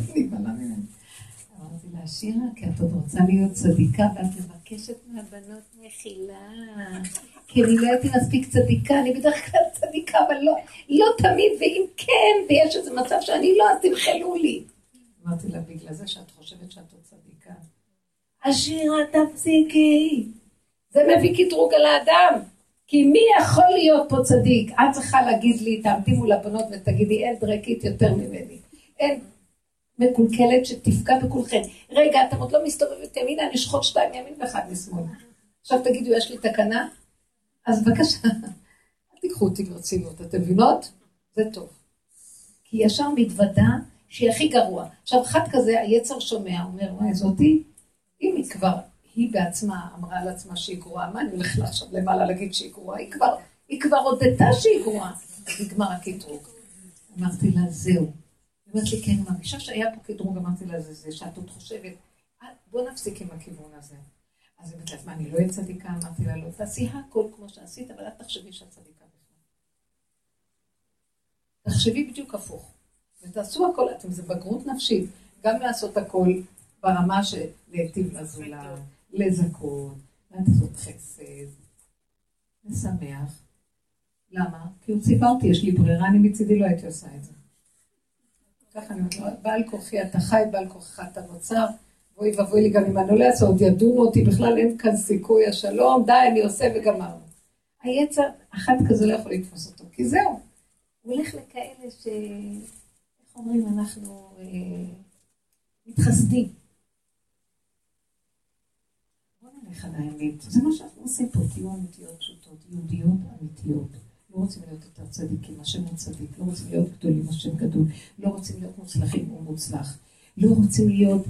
Speaker 2: אמרתי לה, שירה, כי את עוד רוצה להיות צדיקה ואת מבקשת מהבנות מחילה. כי אני לא הייתי מספיק צדיקה, אני בדרך כלל צדיקה, אבל לא, לא תמיד, ואם כן, ויש איזה מצב שאני לא, אז תמחלו לי. אמרתי לה, בגלל זה שאת חושבת שאת עוד צדיקה. השירה תפסיקי. זה מביא קטרוג על האדם. כי מי יכול להיות פה צדיק? את צריכה להגיד לי, תעמדי מול הבנות ותגידי, אין דרקית יותר ממני. אין מקולקלת שתפגע בכולכם. רגע, אתם עוד לא מסתובבת ימינה, אני אשחוט שתיים ימין ואחד משמאל. עכשיו תגידו, יש לי תקנה? אז בבקשה, אל תיקחו אותי ברצינות, אתם מבינות? זה טוב. כי ישר מתוודה שהיא הכי גרוע. עכשיו, אחד כזה, היצר שומע, אומר, וואי, זאתי, אם היא כבר, היא בעצמה אמרה על עצמה שהיא גרועה, מה אני הולכת עכשיו למעלה להגיד שהיא גרועה? היא כבר, היא כבר הודתה שהיא גרועה. נגמר הקטרוג. אמרתי לה, זהו. היא אומרת לי, כן, מרגישה שהיה פה קטרוג, אמרתי לה, זה זה, שאת עוד חושבת, בוא נפסיק עם הכיוון הזה. אז היא אומרת, מה, אני לא אהיה צדיקה? אמרתי לה, לא, תעשי הכל כמו שעשית, אבל אל תחשבי שאת צדיקה בכלל. תחשבי בדיוק הפוך. ותעשו הכל, אתם, זה בגרות נפשית, גם לעשות הכל ברמה של להיטיב לזולת, לזכות, לעשות חסד, לשמח. למה? כי הוא אותי, יש לי ברירה, אני מצידי לא הייתי עושה את זה. ככה אני אומרת, בעל כורחי אתה חי, בעל כורחך אתה נוצר, ואוי ואבוי לי גם אם אני לא אעשה, עוד ידונו אותי, בכלל אין כאן סיכוי, השלום, די, אני עושה וגמרנו. היצר, אחד כזה לא יכול לתפוס אותו, כי זהו. הוא הולך לכאלה ש... איך אומרים, אנחנו אה, מתחסדים. על האמת, זה מה שאנחנו עושים פה, תהיו אמיתיות פשוטות, יהודיות אמיתיות. לא רוצים להיות יותר צדיקים, השם הוא צדיק, לא רוצים להיות גדולים, השם גדול, לא רוצים להיות מוצלחים, הוא מוצלח, לא רוצים להיות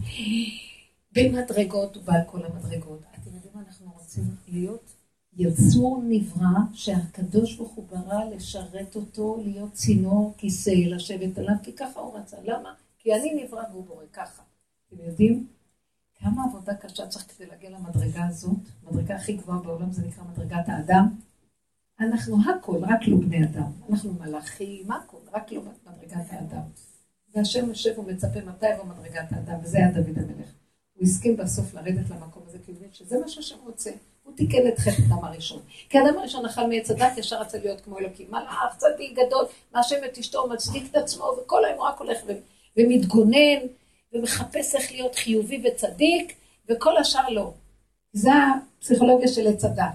Speaker 2: במדרגות ובעל כל המדרגות. אתם יודעים מה אנחנו רוצים להיות? יצור נברא שהקדוש ברוך הוא ברא לשרת אותו, להיות צינור כיסא, לשבת עליו, כי ככה הוא רצה. למה? כי אני נברא והוא בורא ככה. אתם יודעים כמה עבודה קשה צריך כדי להגיע למדרגה הזאת? המדרגה הכי גבוהה בעולם זה נקרא מדרגת האדם. אנחנו הכל, רק לא בני אדם. אנחנו מלאכים, הכל, רק לא מדרגת האדם. והשם יושב ומצפה מתי יבוא מדרגת האדם, וזה היה דוד המלך. הוא הסכים בסוף לרדת למקום הזה, כי הוא מבין שזה מה שהשם רוצה. הוא תיקן את חטא אדם הראשון. כי אדם הראשון אכל מעץ הדת, ישר רצה להיות כמו אלוקים. מלאך, צדיק גדול, מאשם את אשתו, מצדיק את עצמו, וכל היום רק הולך ומתגונן, ומחפש איך להיות חיובי וצדיק, וכל השאר לא. זה הפסיכולוגיה של עץ הדעת.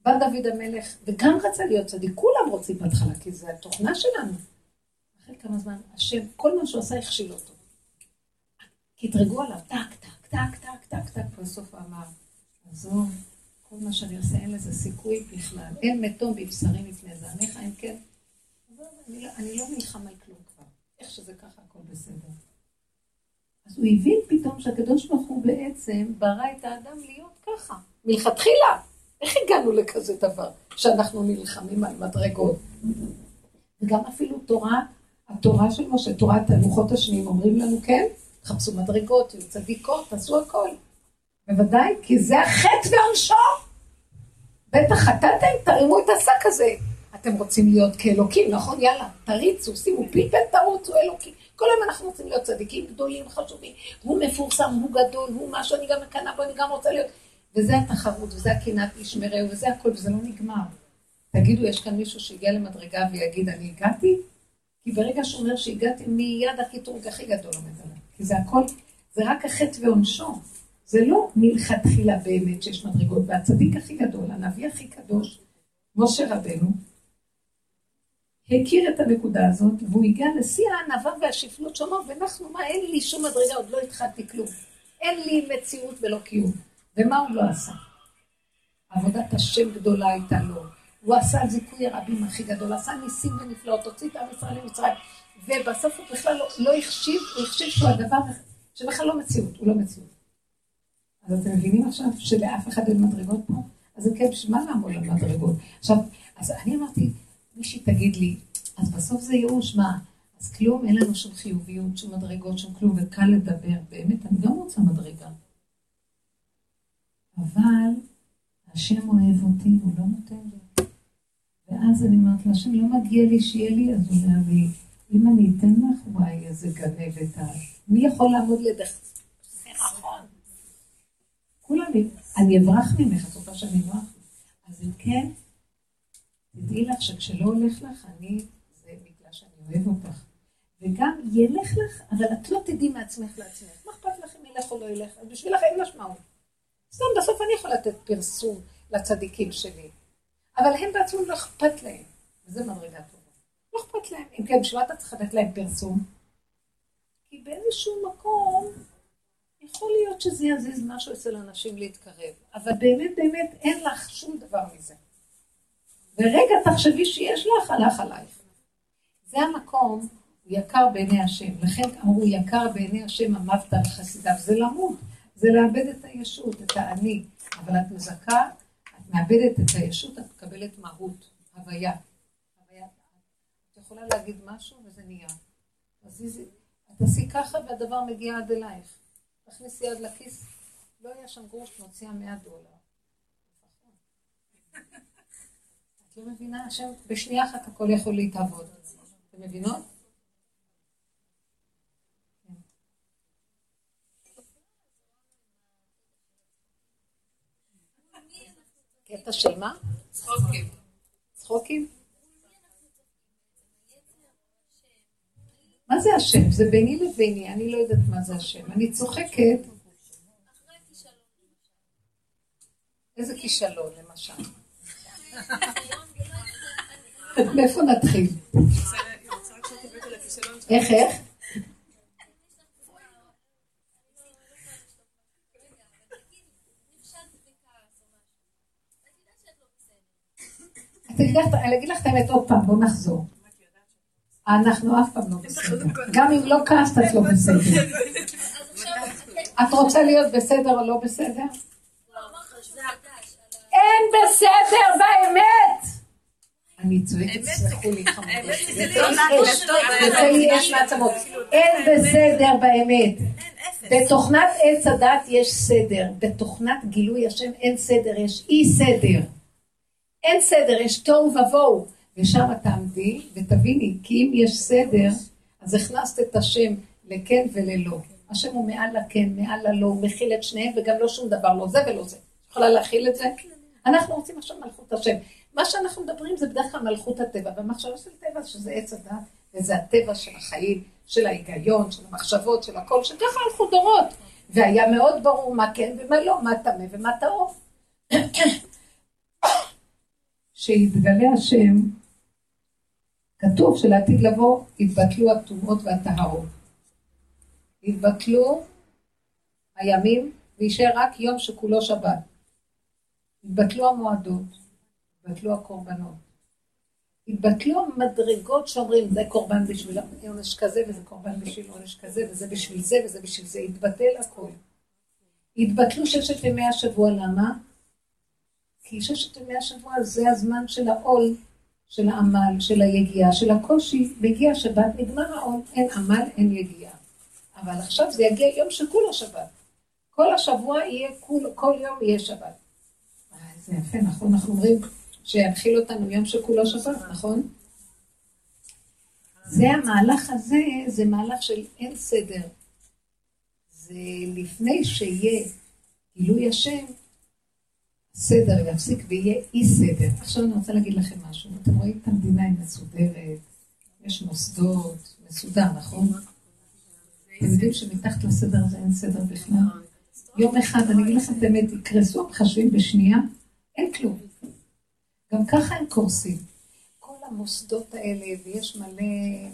Speaker 2: בא דוד המלך, וגם רצה להיות צדיק, כולם רוצים בהתחלה, כי זה התוכנה שלנו. אחרי כמה זמן, השם, כל מה שהוא עשה הכשיל אותו. קטרגו עליו, טק, טק, טק, טק, טק, טק, בסוף אמר, עזוב, כל מה שאני עושה, אין לזה סיכוי בכלל. אין מתום בבשרי מפני זעמך, אם כן. לא, אני לא נלחם על כלום כבר. איך שזה ככה, הכל בסדר. אז הוא הבין פתאום שהקדוש ברוך הוא בעצם ברא את האדם להיות ככה, מלכתחילה. איך הגענו לכזה דבר, שאנחנו נלחמים על מדרגות? וגם אפילו תורה, התורה של משה, תורת הלוחות השניים, אומרים לנו, כן, תחפשו מדרגות, תהיו צדיקות, תעשו הכל. בוודאי, כי זה החטא ועונשו. בטח חטאתם, תרימו את השק הזה. אתם רוצים להיות כאלוקים, נכון? יאללה, תריצו, שימו פלפל, תרוצו אלוקים. כל היום אנחנו רוצים להיות צדיקים גדולים, חשובים. הוא מפורסם, הוא גדול, הוא משהו, אני גם מקנאה בו, אני גם רוצה להיות. וזה התחרות, וזה הקנאת איש מרעהו, וזה הכל, וזה לא נגמר. תגידו, יש כאן מישהו שהגיע למדרגה ויגיד, אני הגעתי? כי ברגע שהוא אומר שהגעתי, מיד הקטרוג הכי גדול עומד עליי. כי זה הכל, זה רק החטא ועונשו. זה לא מלכתחילה באמת שיש מדרגות, והצדיק הכי גדול, הנביא הכי קדוש, משה רבנו, הכיר את הנקודה הזאת, והוא הגיע לשיא הענווה והשפלות שאמר, ואנחנו, מה, אין לי שום מדרגה, עוד לא התחלתי כלום. אין לי מציאות ולא קיום. ומה הוא לא עשה? עבודת השם גדולה הייתה לו. הוא עשה זיכוי הרבים הכי גדול, עשה ניסים ונפלאות, הוציא את עם ישראל למצרים, ובסוף הוא בכלל לא, לא החשיב, הוא החשיב שהוא הדבר שבכלל לא מציאות, הוא לא מציאות. אז אתם מבינים עכשיו שלאף אחד אין מדרגות פה? אז כן, בשביל מה לעמוד על מדרגות? עכשיו, אז אני אמרתי, מישהי תגיד לי, אז בסוף זה ייאוש, מה? אז כלום, אין לנו שום חיוביות, שום מדרגות, שום כלום, וקל לדבר. באמת, אני גם רוצה מדרגה. אבל השם אוהב אותי, הוא לא נותן לי. ואז אני אומרת לו, השם, לא מגיע לי שיהיה לי, אז הוא אומר לי, אם אני אתן לך, וואי, איזה גנבת את. מי יכול לעמוד לידך? זה נכון. כולם, אני אברח ממך, את רוצה שאני אברח? אז אם כן, תדעי לך שכשלא הולך לך, אני, זה בגלל שאני אוהב אותך. וגם ילך לך, אבל את לא תדעי מעצמך לעצמך. מה אכפת לך אם ילך או לא ילך? אז בשבילך אין משמעות. סתם, בסוף אני יכולה לתת פרסום לצדיקים שלי. אבל הם בעצמם לא אכפת להם. וזה מדרגה טובה. לא אכפת להם. אם כן, בשביל מה אתה צריך לתת להם פרסום? כי באיזשהו מקום יכול להיות שזה יזיז משהו אצל אנשים להתקרב. אבל באמת באמת אין לך שום דבר מזה. ורגע תחשבי שיש לך, הלך עלייך. זה המקום, הוא יקר בעיני השם. לכן אמרו, יקר בעיני השם אמבת על חסידיו. זה למות. זה לאבד את הישות, את האני. אבל את מזכה, את מאבדת את הישות, את מקבלת מהות, הוויה. את יכולה להגיד משהו וזה נהיה. תעשי ככה והדבר מגיע עד אלייך. תכניסי יד לכיס, לא היה שם גרוש, מוציאה 100 דולר. את לא מבינה? השם, בשנייה אחת הכל יכול להתעבוד. אתם מבינות? קטע של מה? צחוקים. צחוקים? מה זה השם? זה ביני לביני, אני לא יודעת מה זה השם. אני צוחקת. איזה כישלון, למשל? מאיפה נתחיל? איך, איך? אני אגיד לך את האמת עוד פעם, בואו נחזור. אנחנו אף פעם לא בסדר. גם אם לא כעסת, את לא בסדר. את רוצה להיות בסדר או לא בסדר? אין בסדר באמת! אני צועקת, סלחו לי יוצא לי אש מעצמות. אין בסדר באמת. בתוכנת עץ הדת יש סדר, בתוכנת גילוי השם אין סדר, יש אי סדר. אין סדר, יש תוהו ובוהו. ושם תעמדי ותביני, כי אם יש סדר, אז הכנסת את השם לכן וללא. השם הוא מעל לכן, מעל ללא, הוא מכיל את שניהם וגם לא שום דבר, לא זה ולא זה. יכולה להכיל את זה? אנחנו רוצים עכשיו מלכות השם. מה שאנחנו מדברים זה בדרך כלל מלכות הטבע, והמחשבה של טבע שזה עץ הדת, וזה הטבע של החיים, של ההיגיון, של המחשבות, של הכל, שככה הלכו דורות. והיה מאוד ברור מה כן ומה לא, מה טמא ומה טהור. שיתגלה השם כתוב שלעתיד לבוא יתבטלו הטומאות והטהרות. יתבטלו הימים ויישאר רק יום שכולו שבת. יתבטלו המועדות, יתבטלו הקורבנות. יתבטלו המדרגות שאומרים זה קורבן בשביל עונש כזה וזה קורבן בשביל עונש כזה וזה בשביל זה וזה בשביל זה, יתבטל הכל. יתבטלו ששת ימי השבוע, למה? כי ששת ימי השבוע זה הזמן של העול של העמל, של היגיעה, של הקושי, והגיע השבת, נגמר העול, אין עמל, אין יגיעה. אבל עכשיו זה יגיע יום שכולו שבת. כל השבוע יהיה, כל, כל יום יהיה שבת. אה, זה יפה, נכון? אנחנו אומרים שיתחיל אותנו יום שכולו שבת, נכון? זה המהלך הזה, זה מהלך של אין סדר. זה לפני שיהיה גילוי השם, סדר יפסיק ויהיה אי סדר. עכשיו אני רוצה להגיד לכם משהו. אתם רואים את המדינה היא מסודרת, יש מוסדות, מסודר, נכון? אתם יודעים שמתחת לסדר הזה אין סדר בכלל? יום אחד, אני אגיד לכם את האמת, יקרסו המחשבים בשנייה, אין כלום. גם ככה הם קורסים. כל המוסדות האלה, ויש מלא,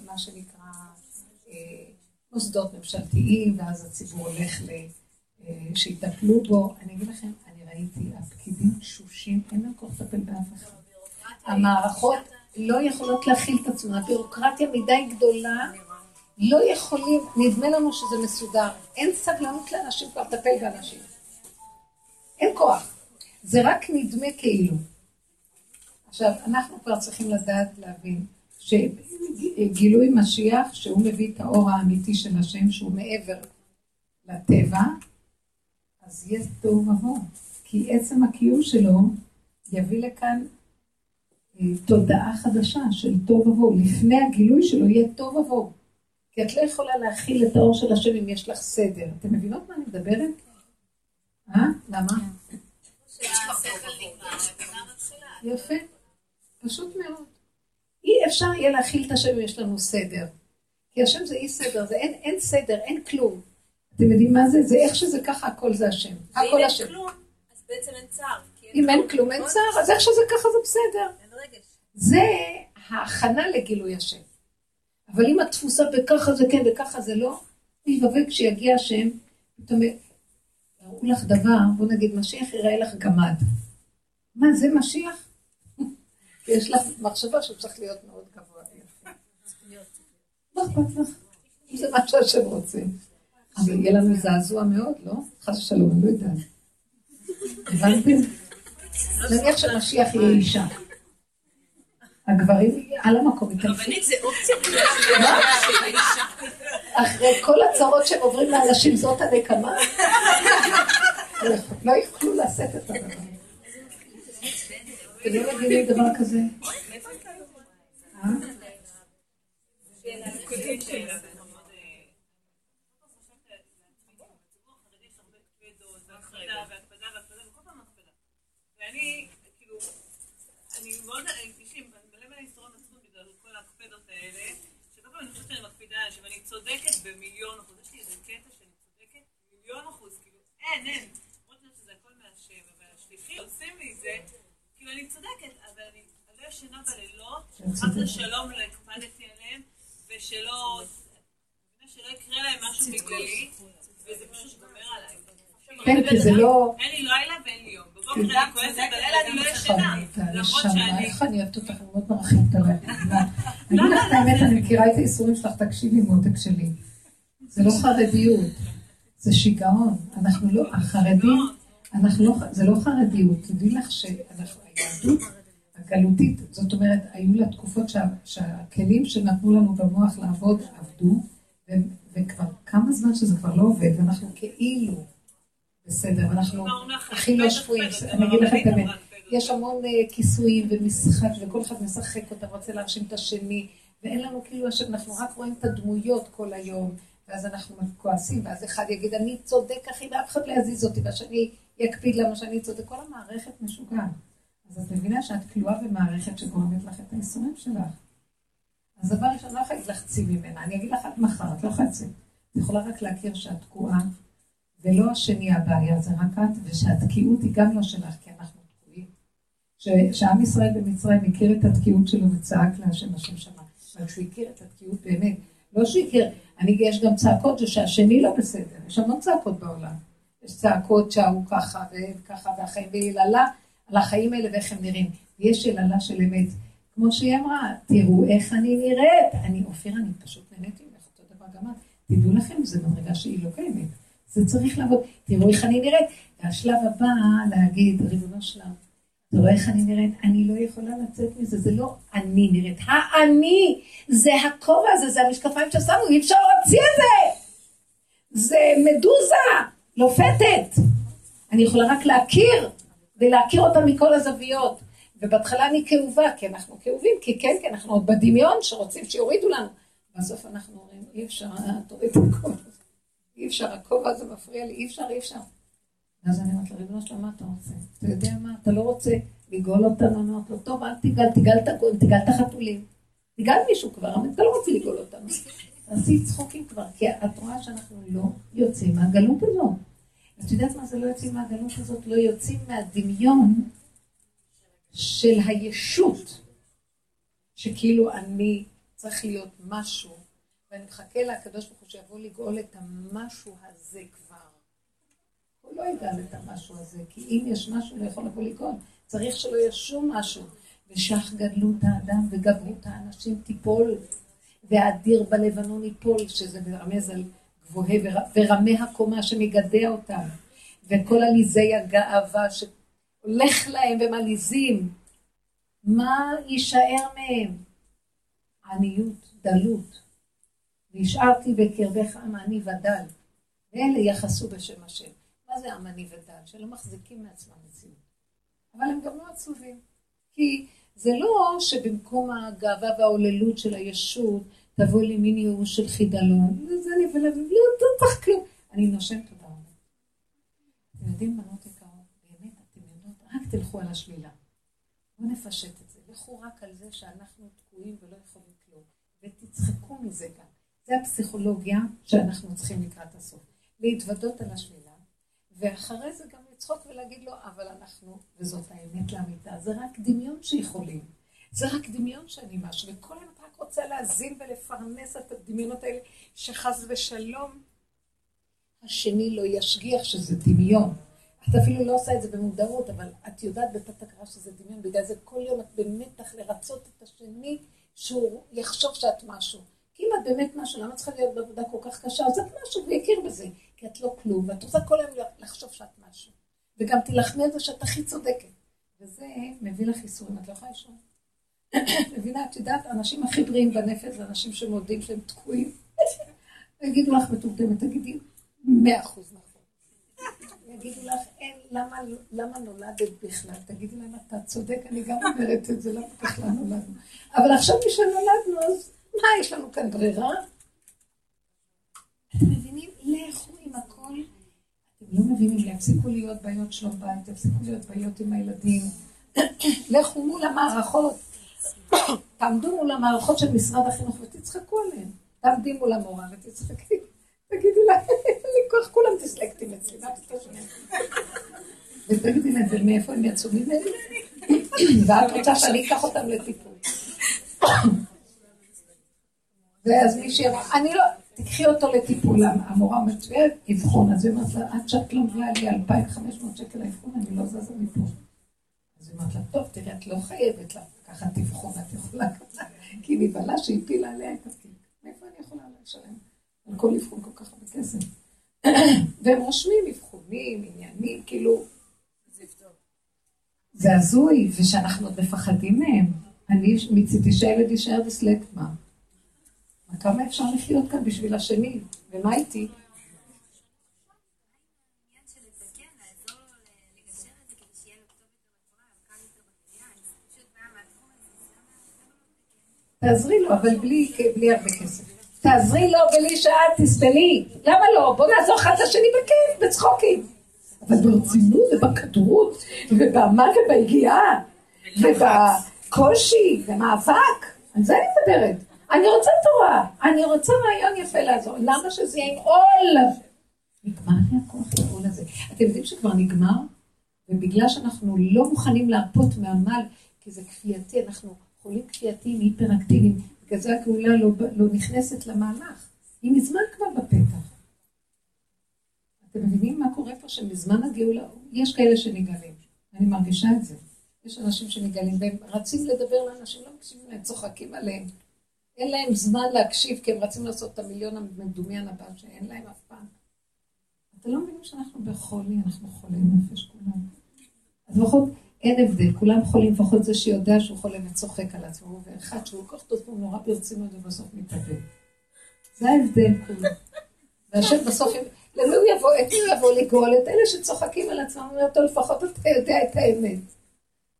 Speaker 2: מה שנקרא, אה, מוסדות ממשלתיים, ואז הציבור הולך ל... אה, שיטפלו בו. אני אגיד לכם, ראיתי, הפקידים תשושים, אין להם כוח לטפל באף אחד. המערכות לא יכולות להכיל את עצמן, הביורוקרטיה מדי גדולה, לא יכולים, נדמה לנו שזה מסודר. אין סבלנות לאנשים כבר לטפל באנשים. אין כוח. זה רק נדמה כאילו. עכשיו, אנחנו כבר צריכים לדעת, להבין, שגילוי משיח, שהוא מביא את האור האמיתי של השם, שהוא מעבר לטבע, אז יש תוהו ובוהו. כי עצם הקיום שלו יביא לכאן אה, תודעה חדשה של טוב ובוהו. לפני הגילוי שלו יהיה טוב ובוהו. כי את לא יכולה להכיל את האור של השם אם יש לך סדר. אתם מבינות מה אני מדברת? אה? למה? יפה. פשוט מאוד. אי אפשר יהיה להכיל את השם אם יש לנו סדר. כי השם זה אי סדר, זה אין, אין סדר, אין כלום. אתם יודעים מה זה? זה איך שזה ככה, הכל זה השם. הכל השם.
Speaker 3: כלום, בעצם אין צער.
Speaker 2: אם אין כלום, אין צער, אז איך שזה ככה זה בסדר. זה ההכנה לגילוי השם. אבל אם את תפוסה בככה זה כן וככה זה לא, ואבוי כשיגיע השם, פתאום יראו לך דבר, בוא נגיד משיח יראה לך גמד. מה, זה משיח? יש לך מחשבה שהוא צריך להיות מאוד גבוה לא אכפת לך, זה מה שהשם רוצה. אבל יהיה לנו זעזוע מאוד, לא? חס ושלום, אני לא יודעת. הבנתם? נניח שמשיח יהיה אישה. הגברים על המקום
Speaker 3: רבנית זה אופציה.
Speaker 2: אחרי כל הצרות שהם עוברים לאנשים זאת הנקמה? לא יוכלו לשאת את הדבר. אתם לא מבינים דבר כזה? אה?
Speaker 6: ואני, כאילו, אני מאוד, לי מלא מלא יסרון עצמות בגלל כל ההקפדות האלה, שכל פעם אני חושבת שאני מקפידה ואני צודקת במיליון אחוז, יש לי איזה קטע שאני צודקת במיליון אחוז, כאילו, אין, אין, למרות שזה הכל מהשם, אבל השליחים עושים לי זה, אני צודקת, אבל אני לא ישנה בלילות, חס ושלום לא הקפדתי עליהם, ושלא, שלא יקרה להם משהו בגללי, וזה פשוט גומר עליי.
Speaker 2: כן, כי זה לא...
Speaker 6: אין לי לילה ואין לי יום. בבוקר אני כועסת, בלילה אני לא ישנה. למרות שאני...
Speaker 2: איך אני אוהבת אותך, אני מאוד מרחמת עליי. אני אגיד לך את האמת, אני מכירה את הייסורים שלך, תקשיבי מותק שלי. זה לא חרדיות, זה שיגעון. אנחנו לא, החרדים, אנחנו לא, זה לא חרדיות. תדעי לך שהיהדות הגלותית, זאת אומרת, היו לה תקופות שהכלים שנתנו לנו במוח לעבוד עבדו, וכבר כמה זמן שזה כבר לא עובד, ואנחנו כאילו בסדר, אנחנו הכי לא שפויים, אני אגיד לך את האמת, יש המון אה, כיסויים ומשחק, וכל אחד משחק אותה, רוצה להרשים את השני, ואין לנו כאילו, אנחנו רק רואים את הדמויות כל היום, ואז אנחנו כועסים, ואז אחד יגיד, אני צודק אחי, ואף אחד לא יזיז אותי, והשני יקפיד למה שאני צודק, כל המערכת משוגעת. אז את מבינה שאת כלואה במערכת שגורמת לך את האיסורים שלך. אז דבר ראשון, לא יכולה להגיד לך צי ממנה, אני אגיד לך עד מחר, את לא יכולה לצאת. את יכולה רק להכיר שאת תקועה, ולא השני הבעיה, זה רק את, ושהתקיעות היא גם לא שלך, כי אנחנו תקועים. שעם ישראל במצרים הכיר את התקיעות שלו וצעק להשם השם שמע. אבל כשהוא הכיר את התקיעות באמת, לא שהוא הכיר, אני, יש גם צעקות שהשני לא בסדר, יש המון צעקות בעולם. יש צעקות שההוא ככה וככה, והחיים, ויללה על החיים האלה ואיך הם נראים. יש יללה של אמת. כמו שהיא אמרה, תראו איך אני נראית. אני, אופיר, אני פשוט נהניתי ממך, אותו דבר גם את. תדעו לכם, זו מדרגה שהיא לא קיימת. זה צריך לעבוד. תראו איך אני נראית. והשלב הבא, להגיד, ריבונו שלם, רואה איך אני נראית? אני לא יכולה לצאת מזה, זה לא אני נראית. האני, זה הכובע הזה, זה המשקפיים ששמו, אי אפשר להוציא את זה. זה מדוזה, לופתת. אני יכולה רק להכיר, ולהכיר אותה מכל הזוויות. ובהתחלה אני כאובה, כי אנחנו כאובים, כי כן, כי אנחנו עוד בדמיון שרוצים שיורידו לנו. בסוף אנחנו אומרים, אי אפשר, תוריד את הכל. אי אפשר, הכובע הזה מפריע לי, אי אפשר, אי אפשר. ואז אני אומרת לו, ריבונו שלמה, מה אתה רוצה? אתה יודע מה, אתה לא רוצה לגאול אותנו? אני אומרת לו, טוב, אל תגאל, תגאל את תגאל את החתולים. תגאל מישהו כבר, אבל אתה לא רוצה לגאול אותנו. תעשי צחוקים כבר, כי את רואה שאנחנו לא יוצאים מהגלות הזאת. את יודעת מה זה לא יוצאים מהגלות הזאת? לא יוצאים מהדמיון של הישות, שכאילו אני צריך להיות משהו, ואני מחכה לקדוש ברוך הוא שיבוא לגאול את המשהו הזה כבר. הוא לא יגאל את המשהו הזה, כי אם יש משהו, לא יכול לבוא לגאול. צריך שלא יהיה שום משהו. ושך גדלות האדם וגברות האנשים תיפול, והאדיר בלבנון ייפול, שזה מרמז על גבוהי ורמי הקומה שמגדע אותם, וכל עליזי הגאווה שהולך להם ומלעיזים. מה יישאר מהם? עניות, דלות. והשארתי בקרבך עם עני ודל, ואלה יחסו בשם השם. מה זה עם עני ודל? שלא מחזיקים מעצמם מציאות. אבל הם גם לא עצובים. כי זה לא שבמקום הגאווה והעוללות של הישות, תבוא לי מין ייאוש של חידלון, וזה אני ולב, לא, לא צריך כלום. אני נושם תודה רבה. אתם יודעים, בנות יקרות, באמת, אתם יודעות, רק תלכו על השלילה. בואו נפשט את זה. לכו רק על זה שאנחנו תקועים ולא יכולים כלום. ותצחקו מזה גם. זה הפסיכולוגיה שאנחנו צריכים לקראת הסוף. להתוודות על השלילה, ואחרי זה גם לצחוק ולהגיד לו, אבל אנחנו, וזאת האמת לאמיתה, זה רק דמיון שיכולים. זה רק דמיון שאני משהו, וכל היום את רק רוצה להזין ולפרנס את הדמיונות האלה, שחס ושלום השני לא ישגיח שזה דמיון. את אפילו לא עושה את זה במודעות, אבל את יודעת בתת הכרה שזה דמיון, בגלל זה כל יום את במתח לרצות את השני, שהוא יחשוב שאת משהו. כי אם את באמת משהו, למה צריכה להיות בעבודה כל כך קשה? אז את משהו, והוא יכיר בזה, כי את לא כלום, ואת רוצה כל היום. וגם תילחמי על זה שאת הכי צודקת. וזה מביא לך ייסורים, את לא יכולה לשאול. מבינה, את יודעת, האנשים הכי בריאים בנפש זה אנשים שמודים שהם תקועים. יגידו לך מטומטמת, תגידי, מאה אחוז נכון. יגידו לך, אין, למה, למה נולדת בכלל? תגידי להם, אתה צודק, אני גם אומרת את זה, למה בכלל נולדנו? אבל עכשיו מי שנולדנו, אז מה, יש לנו כאן ברירה? אתם מבינים? לכו לא מבינים, יפסיקו להיות בעיות שלום בית, יפסיקו להיות בעיות עם הילדים. לכו מול המערכות. תעמדו מול המערכות של משרד החינוך ותצחקו עליהן. תעמדי מול המורה ותצחקי. תגידי לה, אין לי כוח, כולם דיסלקטים אצלי, מה פתאום ותגידי להם, ומאיפה הם יצאו ממני? ואת רוצה שאני אקח אותם לטיפול. ואז מישהי אמרה, אני לא, תקחי אותו לטיפול, המורה אומרת, אבחון, אז היא אומרת לה, עד שאת לא מביאה לי 2,500 שקל לאבחון, אני לא זזה מפה. אז היא אומרת לה, טוב, תראי, את לא חייבת לקחת אבחון, את יכולה ככה, כי היא נבהלה שהפילה עליה את התיק. מאיפה אני יכולה לשלם? על כל אבחון כל כך הרבה כסף. והם רושמים אבחונים, עניינים, כאילו... זה הזוי, ושאנחנו עוד מפחדים מהם. אני מצידי שהילד יישאר דיסלקט, מה? כמה אפשר לחיות כאן בשביל השני? ומה איתי? תעזרי לו, אבל בלי, בלי הרבה כסף. תעזרי לו בלי שאת תסבלי. למה לא? בוא נעזור אחד לשני בכיף, בצחוקים. אבל ברצינות ובכדרות, ובמה וביגיעה, ובקושי, במאבק. על זה אני מדברת. אני רוצה תורה, אני רוצה רעיון יפה לעזור. למה שזה יהיה עם עול? נגמר לי הכוח לעול הזה. אתם יודעים שכבר נגמר? ובגלל שאנחנו לא מוכנים להרפות מהמל, כי זה כפייתי, אנחנו חולים כפייתיים, היפראקטיביים, בגלל זה הגאולה לא, לא נכנסת למהלך. היא מזמן כבר בפתח. אתם מבינים מה קורה פה שמזמן הגאולה, יש כאלה שנגלים, אני מרגישה את זה. יש אנשים שנגלים והם רצים לדבר לאנשים, לא מקשיבים להם, צוחקים עליהם. אין להם זמן להקשיב, כי הם רצים לעשות את המיליון המדומיין הבא שאין להם אף פעם. אתם לא מבינים שאנחנו בחולי, אנחנו חולי נפש כולם. אז לפחות אין הבדל, כולם חולים, לפחות זה שיודע שהוא חולה וצוחק על עצמו, ואחד שהוא לוקח את עצמו נורא ברצינות ובסוף מתאבד. זה ההבדל כולו. והשם בסוף, למי הוא יבוא, את מי הוא יבוא לגאול? את אלה שצוחקים על עצמם, אומר אותו לפחות אתה יודע את האמת.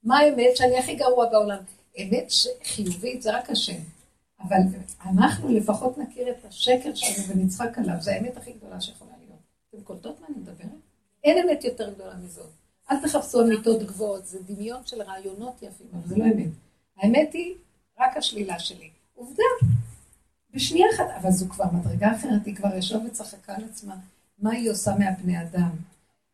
Speaker 2: מה האמת? שאני הכי גרוע בעולם. אמת חיובית זה רק השם. אבל אנחנו לפחות נכיר את השקר שלנו ונצחק עליו, זו האמת הכי גדולה שיכולה להיות. אתם קולטות מה אני מדברת? אין אמת יותר גדולה מזאת. אל תחפשו אמיתות גבוהות, זה דמיון של רעיונות יפים, אבל זה לא אמת. האמת היא רק השלילה שלי. עובדה, בשנייה אחת, אבל זו כבר מדרגה אחרת, היא כבר ישבה וצחקה על עצמה, מה היא עושה מהבני אדם.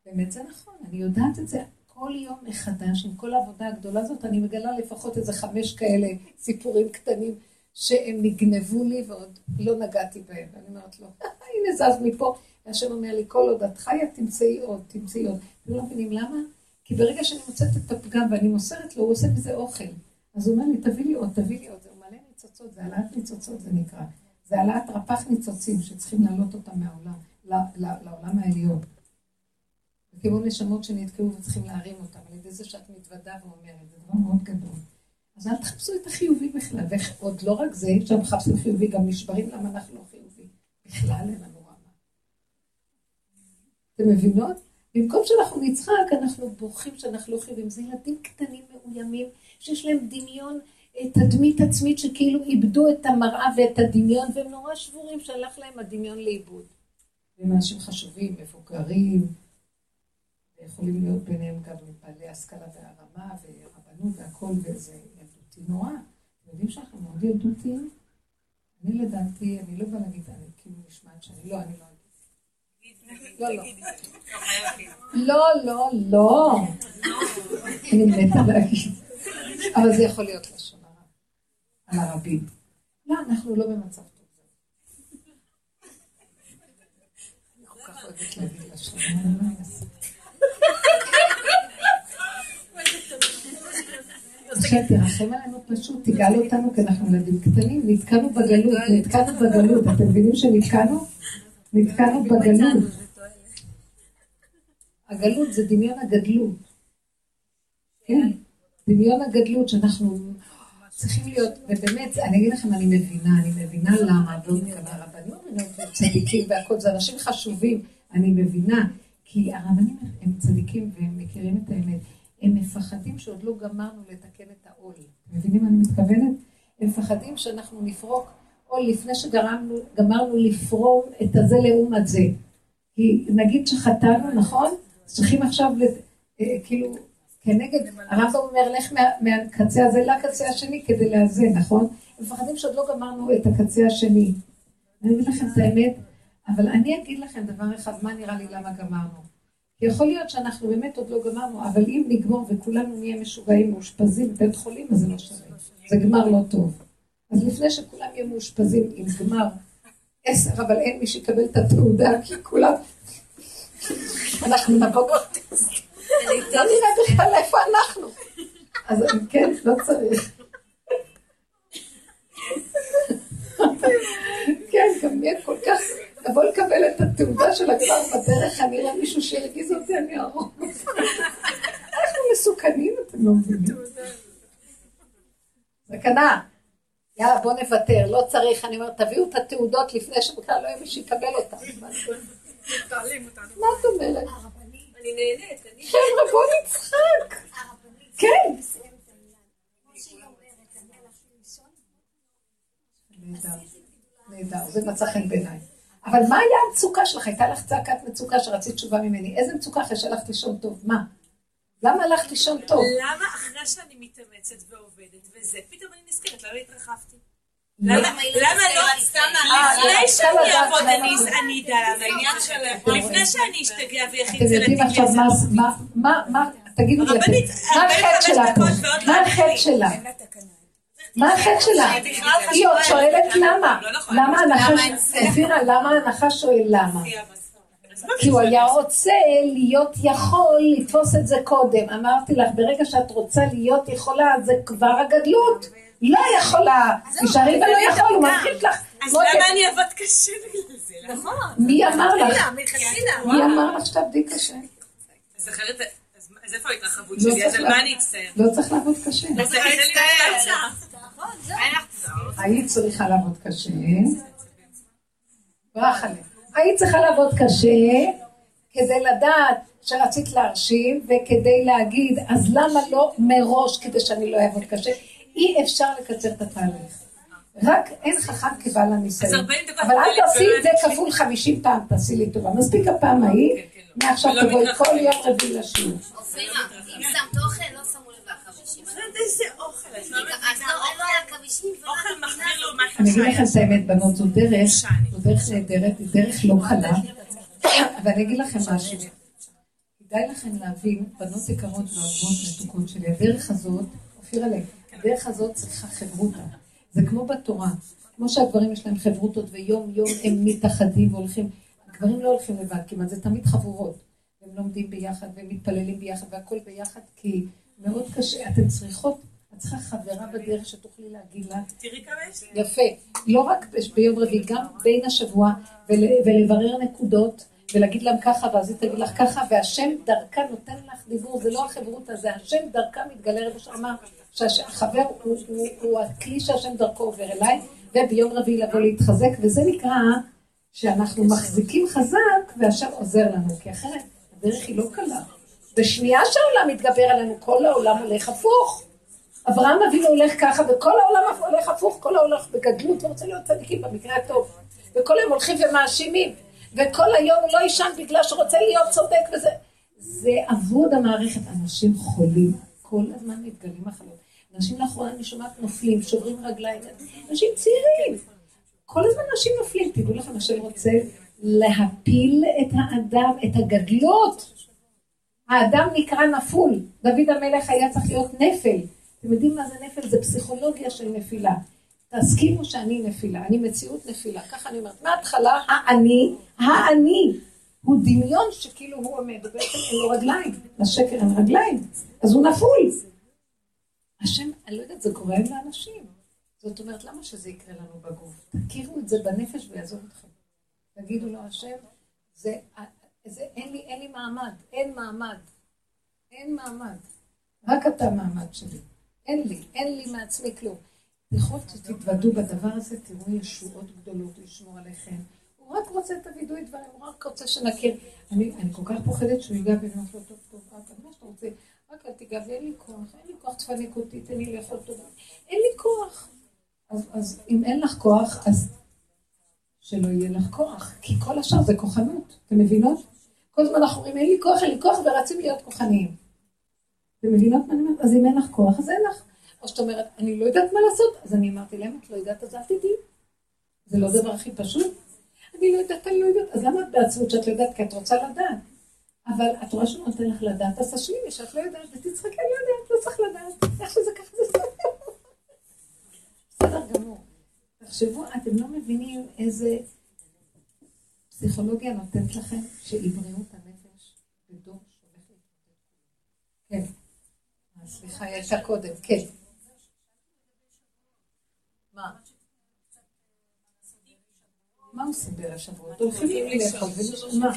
Speaker 2: באמת זה נכון, אני יודעת את זה. כל יום מחדש, עם כל העבודה הגדולה הזאת, אני מגלה לפחות איזה חמש כאלה סיפורים קטנים שהם נגנבו לי ועוד לא נגעתי בהם. ואני אומרת לו, הנה זז מפה. והשם אומר לי, כל עוד את חיה, תמצאי עוד, תמצאי עוד. אתם לא מבינים למה? כי ברגע שאני מוצאת את הפגם ואני מוסרת לו, הוא עושה מזה אוכל. אז הוא אומר לי, תביא לי עוד, תביא לי עוד. זה מלא ניצוצות, זה העלאת ניצוצות זה נקרא. זה העלאת רפ"ח ניצוצים שצריכים להעלות אותם מהעולם, לעולם העליון. וכמו נשמות שנתקעו וצריכים להרים אותם, על ידי זה שאת מתוודה ואומרת, זה דבר מאוד גדול. אז אל תחפשו את החיובי בכלל, ועוד לא רק זה, כשאתם מחפשים חיובי, גם נשברים למה אנחנו לא חיובי. בכלל אין לנו רמה. אתם מבינות? במקום שאנחנו נצחק, אנחנו בורחים שאנחנו לא חיובים. זה ילדים קטנים מאוימים, שיש להם דמיון, אה, תדמית עצמית שכאילו איבדו את המראה ואת הדמיון, והם נורא שבורים שהלך להם הדמיון לאיבוד. הם אנשים חשובים, מבוגרים, ויכולים להיות ביניהם גם בעלי השכלה והרמה ורבנות והכל, וזה ילדותי נורא. אתם יודעים שאנחנו מאוד ילדותיים? אני לדעתי, אני לא באה להגיד, אני כאילו נשמעת שאני לא, אני לא אגיד. לא, לא. לא, לא, לא. אני מתה להגיד. אבל זה יכול להיות לשון הרע. על הרבים. לא, אנחנו לא במצב טוב. אני כל כך אוהבת להגיד לשון הרע. השם תרחם עלינו פשוט, תגאל אותנו כי אנחנו ילדים קטנים, נתקענו בגלות, נתקענו בגלות, אתם מבינים שנתקענו? נתקענו בגלות. הגלות זה דמיון הגדלות. כן, דמיון הגדלות שאנחנו צריכים להיות, ובאמת, אני אגיד לכם, אני מבינה, אני מבינה למה, ועוד כמה רבנים, צדיקים והכל, זה אנשים חשובים, אני מבינה, כי הרבנים הם צדיקים והם מכירים את האמת. הם מפחדים שעוד לא גמרנו לתקן את העול. מבינים מה אני מתכוונת? הם מפחדים שאנחנו נפרוק עול לפני שגמרנו לפרום את הזה לעומת זה. כי נגיד שחטאנו, נכון? צריכים עכשיו, אה, כאילו, כנגד, הרמב"ם אומר, לך מה, מהקצה הזה לקצה השני כדי לאזן, נכון? הם מפחדים שעוד לא גמרנו את הקצה השני. אני אגיד לכם את האמת, אבל אני אגיד לכם דבר אחד, מה נראה לי למה גמרנו. יכול להיות שאנחנו באמת עוד לא גמרנו, אבל אם נגמור וכולנו נהיה משוגעים, מאושפזים בבית חולים, אז זה לא שווה. זה גמר לא טוב. אז לפני שכולם יהיו מאושפזים עם גמר עשר, אבל אין מי שיקבל את התעודה, כי כולם... אנחנו נבוא... לא נראה בכלל איפה אנחנו. אז כן, לא צריך. כן, גם יהיה כל כך... לבוא לקבל את התעודה של הגמר בדרך, אני אראה מישהו שהרגיז אותי, אני ארוג. אנחנו מסוכנים, אתם לא מבינים. סכנה. יאללה, בוא נוותר, לא צריך. אני אומרת, תביאו את התעודות לפני שבכלל לא יהיה מי שיקבל אותן. מה את אומרת?
Speaker 4: אני נהנית.
Speaker 2: חבר'ה, בוא נצחק. כן. נהדר, נהדר, זה מצא חן בעיניי. אבל מה היה המצוקה שלך? הייתה לך צעקת מצוקה שרצית תשובה ממני. איזה מצוקה אחרי שהלכת לישון טוב? מה? למה הלכת לישון טוב?
Speaker 1: למה אחרי שאני מתאמצת ועובדת וזה, פתאום אני נזכרת, למה התרחבתי? למה לא סתם לפני שאני אעבוד אני אדע למה. לפני שאני אשתגע ויחיד זה
Speaker 2: לתיק עכשיו מה, מה, תגידו לי, מה החטא שלה? מה החטא שלה? מה החטא שלה? היא עוד שואלת למה. למה הנחש, אופירה, למה הנחש שואל למה? כי הוא היה רוצה להיות יכול לתפוס את זה קודם. אמרתי לך, ברגע שאת רוצה להיות יכולה, זה כבר הגדלות. לא יכולה, תשארי ולא יכול, הוא מפחיד לך.
Speaker 1: אז למה אני אעבוד קשה בגלל זה? נכון.
Speaker 2: מי אמר לך? מי אמר לך שתעבדי קשה?
Speaker 1: אז אחרת, אז איפה ההתרחבות שלי? אז על מה אני אצטער?
Speaker 2: לא צריך לעבוד קשה.
Speaker 1: אז אני אצטער.
Speaker 2: היית צריכה לעבוד קשה. ברח עליך. היית צריכה לעבוד קשה כדי לדעת שרצית להרשים וכדי להגיד, אז למה לא מראש כדי שאני לא אעבוד קשה? אי אפשר לקצר את התהליך. רק אין חכם כבעל הניסיון. אבל אל תעשי את זה כפול חמישים פעם, תעשי לי טובה. מספיק הפעם ההיא,
Speaker 1: כן, כן, לא.
Speaker 2: מעכשיו תבואי כל יום רביעי לשיעור.
Speaker 5: אופירה, אם שמת אוכל, לא שמו
Speaker 1: איזה אוכל?
Speaker 5: לא.
Speaker 1: אוכל מחמיר לעומת
Speaker 2: אני אגיד לכם את האמת, בנות, זו דרך, זו דרך נהדרת, היא דרך לא קלה, ואני אגיד לכם משהו. כדאי לכם להבין, בנות יקרות ואהובות מתוקות שלי, הדרך הזאת, אופירה לב, הדרך הזאת צריכה חברותה. זה כמו בתורה, כמו שהגברים יש להם חברותות ויום יום הם מתאחדים והולכים, הגברים לא הולכים לבד כמעט, זה תמיד חבורות. הם לומדים ביחד והם מתפללים ביחד והכל ביחד, כי מאוד קשה, אתן צריכות, את צריכה חברה בדרך שתוכלי להגיד לה.
Speaker 1: תראי כמה יש לי.
Speaker 2: יפה. לא רק ביום רביעי, גם בין השבוע, ול, ולברר נקודות, ולהגיד להם ככה, ואז היא תגיד לך ככה, והשם דרכה נותן לך דיבור, זה לא החברות הזה, השם דרכה מתגלה, רבו שאמר, שהחבר הוא הכלי שהשם דרכו עובר אליי, וביום רביעי לבוא להתחזק, וזה נקרא שאנחנו מחזיקים חזק, והשם עוזר לנו, כי אחרת הדרך היא לא קלה. בשנייה שהעולם מתגבר עלינו, כל העולם הולך הפוך. אברהם אבינו הולך ככה, וכל העולם הולך הפוך, כל העולם הולך בגדלות, ורוצה להיות צדיקים במקרה הטוב. וכל היום הולכים ומאשימים, וכל היום הוא לא יישן בגלל שרוצה להיות צודק וזה. זה אבוד המערכת. אנשים חולים, כל הזמן מתגלים מחלות. אנשים לאחרונה, אני שומעת, נופלים, שוברים רגליים, אנשים צעירים. כל הזמן אנשים נופלים. תדעו לכם, השם רוצה להפיל את האדם, את הגדלות. האדם נקרא נפול. דוד המלך היה צריך להיות נפל. אתם יודעים מה זה נפל? זה פסיכולוגיה של נפילה. תסכימו שאני נפילה, אני מציאות נפילה. ככה אני אומרת, מההתחלה, האני, האני, הוא דמיון שכאילו הוא עומד, ובעצם אין לו רגליים, לשקר אין רגליים, אז הוא נפול. השם, אני לא יודעת, זה כואב לאנשים. זאת אומרת, למה שזה יקרה לנו בגוף? תכירו את זה בנפש ויעזוב אתכם. תגידו לו, השם, זה, זה, אין לי, אין לי מעמד, אין מעמד, אין מעמד. רק אתה מעמד שלי. אין לי, אין לי מעצמי כלום. ככל שתתוודו בדבר הזה, תראו ישועות גדולות לשמור עליכם. הוא רק רוצה את הווידוי דברים, הוא רק רוצה שנכיר. אני, אני כל כך פוחדת שהוא ייגע בי, ואני אומרת לו, טוב, טוב, אבא, מה שאתה רוצה, רק אל תיגע בי, אין לי כוח, אין לי כוח, תפנק אותי, תן לי לאכול טובה. אין לי כוח. אז, אז אם אין לך כוח, אז שלא יהיה לך כוח, כי כל השאר זה כוחנות, אתם מבינות? כל הזמן אנחנו אומרים, אין לי כוח, אין לי כוח, ורצים להיות כוחניים. אתם מבינות מה אני אומרת? אז אם אין לך כוח, אז אין לך. או שאת אומרת, אני לא יודעת מה לעשות, אז אני אמרתי להם, את לא יודעת, אז אל תדעי. זה לא הדבר הכי פשוט. אני לא יודעת, אני לא יודעת. אז למה את בעצמות שאת לא יודעת? כי את רוצה לדעת. אבל את רואה שהוא נותן לך לדעת, אז תשלימי שאת לא יודעת, ותצחקי, אני לא יודעת, לא צריך לדעת. איך שזה ככה זה בסדר. בסדר גמור. תחשבו, אתם לא מבינים איזה פסיכולוגיה נותנת לכם שהיא בריאות הנפש בדור שהולך להתמודד. כן. סליחה, היא הייתה קודם, כן. מה? מה עושים בערב שבועות? הולכים לאכול ולשמוע.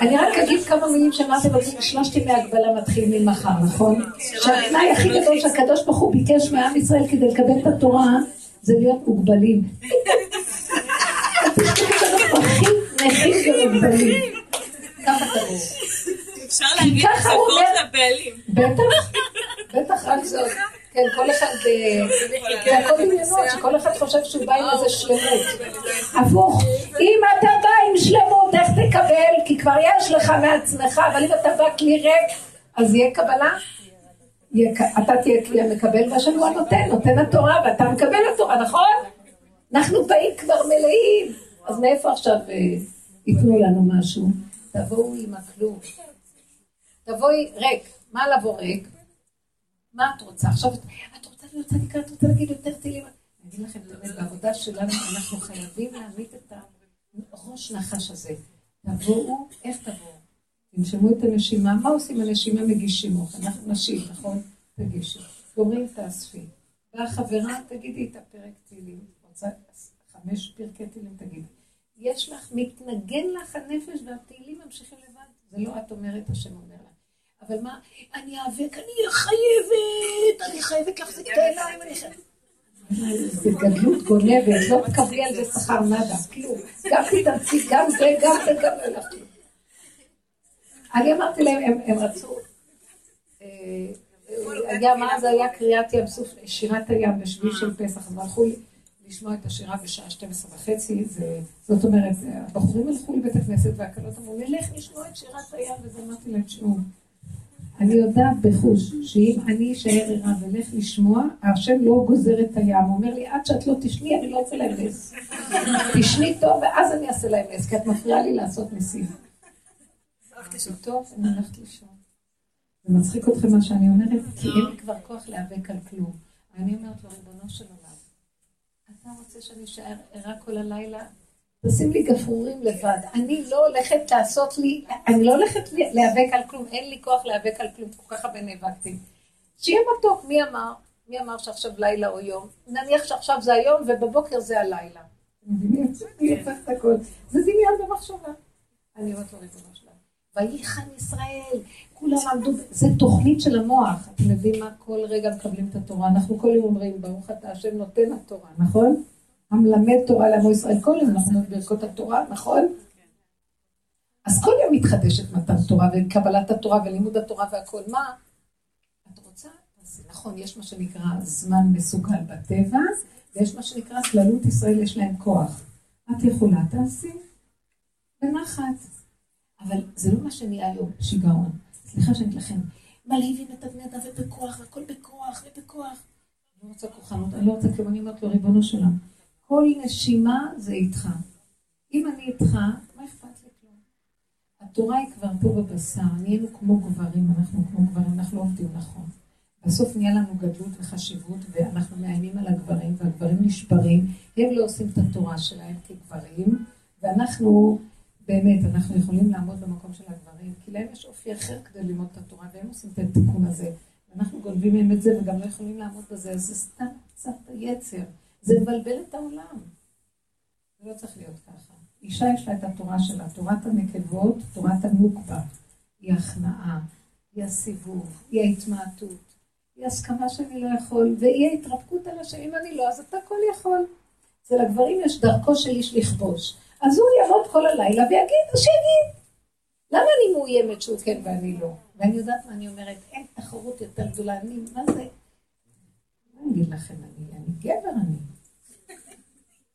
Speaker 2: אני רק אגיד כמה מילים שאמרתי בגלל שלושת ימי הגבלה מתחילים ממחר, נכון? שהתנאי הכי גדול שהקדוש ברוך הוא ביקש מעם ישראל כדי לקבל את התורה זה להיות מוגבלים. הכי נכים ומוגבלים.
Speaker 1: אפשר להגיד הצגות לבעלים.
Speaker 2: בטח, בטח רק זאת. כן, כל אחד, אה, זה הכל עניינות, שכל אחד חושב שהוא בא עם איזה שלמות. הפוך, אם אתה בא עם שלמות, איך תקבל? כי כבר יש לך מעצמך, אבל אם אתה בא כלי ריק, אז יהיה קבלה? אתה תהיה כלי המקבל והשם הוא הנותן, נותן התורה ואתה מקבל התורה, נכון? אנחנו באים כבר מלאים, אז מאיפה עכשיו אה, ייתנו לנו משהו? תבואו עם הכלום. תבואי ריק. מה לבוא ריק? מה את רוצה? עכשיו את רוצה להיות צדיקה, את רוצה להגיד יותר טילים. אני אגיד לכם בעבודה שלנו אנחנו חייבים להעמיד את הראש נחש הזה. תבואו, איך תבואו? תנשמו את הנשימה, מה עושים הנשימה? מגישים אוכל. אנחנו נשים, נכון? תגישי. גומרים תאספי. באה חברה, תגידי את הפרק תהילים. רוצה חמש פרקי תהילים, תגידי. יש לך, מתנגן לך הנפש והתהילים ממשיכים לבד. זה לא את אומרת, השם אומר לך. אבל מה, אני אאבק, אני חייבת, אני חייבת להחזיק את העיניים, אני חייבת. זה גדלות גונבת, לא תקבלי על זה שכר נאדה, כלום. גם תתאמצי, גם זה, גם זה, גם זה. אני אמרתי להם, הם רצו, אה, היה, מה זה היה קריאת ים סוף, שירת הים בשביל של פסח, אז הלכו לשמוע את השירה בשעה 12 וחצי, זאת אומרת, הבחורים הלכו לבית הכנסת והקלות אמרו, נלך לשמוע את שירת הים, וזה אמרתי להם, תשמעו. אני יודעת בחוש שאם אני אשאר ערה ולך לשמוע, השם לא גוזר את הים. הוא אומר לי, עד שאת לא תשני, אני לא אעשה להם נס. תשני טוב, ואז אני אעשה להם נס, כי את מפריעה לי לעשות ניסים. טוב, אני הולכת לישון. זה מצחיק אתכם מה שאני אומרת, כי אין לי כבר כוח להיאבק על כלום. אני אומרת לו, ריבונו של עולם, אתה רוצה שאני אשאר ערה כל הלילה? תשים לי גפרורים לבד. אני לא הולכת לעשות לי, אני לא הולכת להיאבק על כלום, אין לי כוח להיאבק על כלום, כל כך הרבה נאבקתי. שיהיה מתוק, מי אמר? מי אמר שעכשיו לילה או יום? נניח שעכשיו זה היום ובבוקר זה הלילה. זה דמיון במחשבה. אני אומרת לו ריבונו שלנו. ויחן ישראל, כולם עמדו, זה תוכנית של המוח. אתם יודעים מה? כל רגע מקבלים את התורה. אנחנו כל יום אומרים, ברוך אתה השם נותן התורה, נכון? המלמד תורה לעמו ישראל, כל יום אנחנו ברכות התורה, נכון? אז כל יום מתחדשת מתן תורה וקבלת התורה ולימוד התורה והכל. מה? את רוצה? אז נכון, יש מה שנקרא זמן מסוגל בטבע, ויש מה שנקרא כללות ישראל, יש להם כוח. את יכולה, תעשי. בנחת. אבל זה לא מה שנהיה היום שיגעון. סליחה שאני לכם, מלהיבים את הבני אדם ובכוח, והכל בכוח ובכוח. אני לא רוצה כוחנות, אני לא רוצה כלום, אני אומרת לו, ריבונו שלם. כל נשימה זה איתך. אם אני איתך, מה אכפת לי כלום? התורה היא כבר פה בבשר, נהיינו כמו גברים, אנחנו כמו גברים, אנחנו לא עובדים נכון. בסוף נהיה לנו גדלות וחשיבות, ואנחנו מאיימים על הגברים, והגברים נשברים, הם לא עושים את התורה שלהם כגברים, ואנחנו, באמת, אנחנו יכולים לעמוד במקום של הגברים, כי להם יש אופי אחר כדי ללמוד את התורה, והם עושים את התיקון הזה. ואנחנו גונבים מהם את זה, וגם לא יכולים לעמוד בזה, אז זה סתם קצת היצר. זה מבלבל את העולם. זה לא צריך להיות ככה. אישה יש לה את התורה שלה, תורת הנקבות, תורת הנוקבה. היא הכנעה, היא הסיבוב, היא ההתמעטות, היא הסכמה שאני לא יכול, והיא ההתרפקות על השם, אם אני לא, אז אתה כל יכול. אצל הגברים יש דרכו של איש לכבוש. אז הוא יעמוד כל הלילה ויגיד, אז שיגיד. למה אני מאוימת שהוא כן ואני לא? ואני יודעת מה אני אומרת, אין תחרות יותר גדולה, אני, מה זה? מה אני אגיד לכם, אני, אני גבר אני.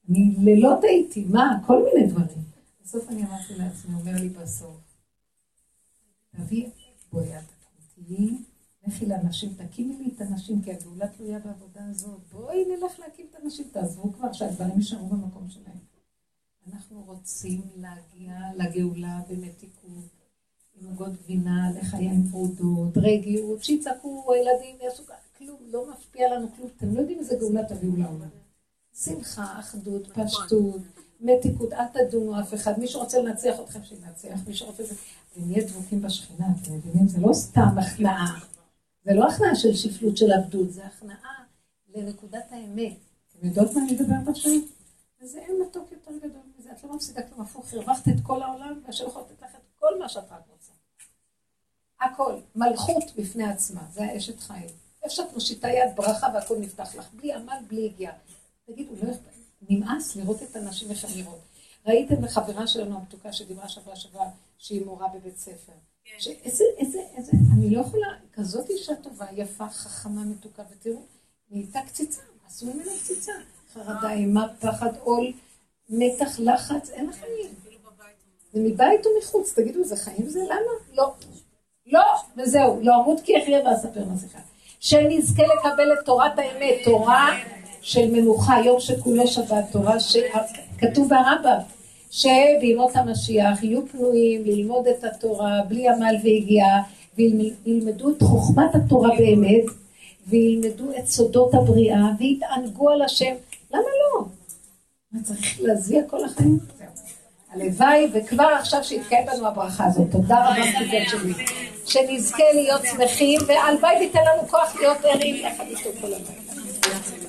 Speaker 2: אני לילות הייתי, מה? כל מיני דברים. בסוף אני אמרתי לעצמי, אומר לי בסוף, תביא, בואי את לכי לאנשים, תקימי לי את הנשים, כי הגאולה תלויה בעבודה הזאת. בואי נלך להקים את הנשים, תעזבו כבר שהדברים יישארו במקום שלהם. אנחנו רוצים להגיע לגאולה במתיקות, עם עוגות גבינה, לחיים פרודות, רגיעות, שיצעקו הילדים, יעשו כלום, לא משפיע לנו כלום. אתם לא יודעים איזה גאולה תביאו לעולם. שמחה, אחדות, פשטות, מתיקות, אל תדונו אף אחד. מי שרוצה לנצח אתכם, שינצח, מי שרוצה... ונהיה דבוקים בשכינה, אתם מבינים? זה לא סתם הכנעה. זה לא הכנעה של שפלות של עבדות, זה הכנעה לנקודת האמת. אתם יודעות מה אני מדברת עכשיו? וזה אין מתוק יותר גדול מזה. את לא מפסידה כלום הפוך, הרווחת את כל העולם, והשם יכול לתת לך את כל מה שאת רק רוצה. הכל. מלכות בפני עצמה, זה האשת חיים. איפה שאת מושיטה יד ברכה והכל נפתח לך, בלי עמל, בלי הגיעה. תגידו, לא אכפת, נמאס לראות את הנשים איך הן נראות. ראיתם לחברה שלנו המתוקה שדיברה שבוע שבוע שהיא מורה בבית ספר. כן. איזה, איזה, איזה, אני לא יכולה, כזאת אישה טובה, יפה, חכמה, מתוקה, ותראו, נהייתה קציצה, עשו ממנה קציצה. חרדה, אימה, פחד, עול, מתח, לחץ, אין לך חיים. זה מבית ומחוץ, תגידו, זה חיים זה? למה? לא. לא, וזהו, לא אמות כי אחיה ואספר מסכה. שנזכה לקבל את תורת האמת, תורה של מנוחה, יום שכולו שבת, תורה שכתוב ברמב"ם, שבימות המשיח יהיו פנויים ללמוד את התורה בלי עמל ויגיעה, וילמדו את חוכמת התורה באמת, וילמדו את סודות הבריאה, ויתענגו על השם. למה לא? מה צריך להזיע כל החיים? הלוואי, וכבר עכשיו שיתקיים בנו הברכה הזאת. תודה רבה, סטודנט שלי. שנזכה להיות שמחים, והלוואי וייתן לנו כוח להיות ערים יחד איתו כל הלילה.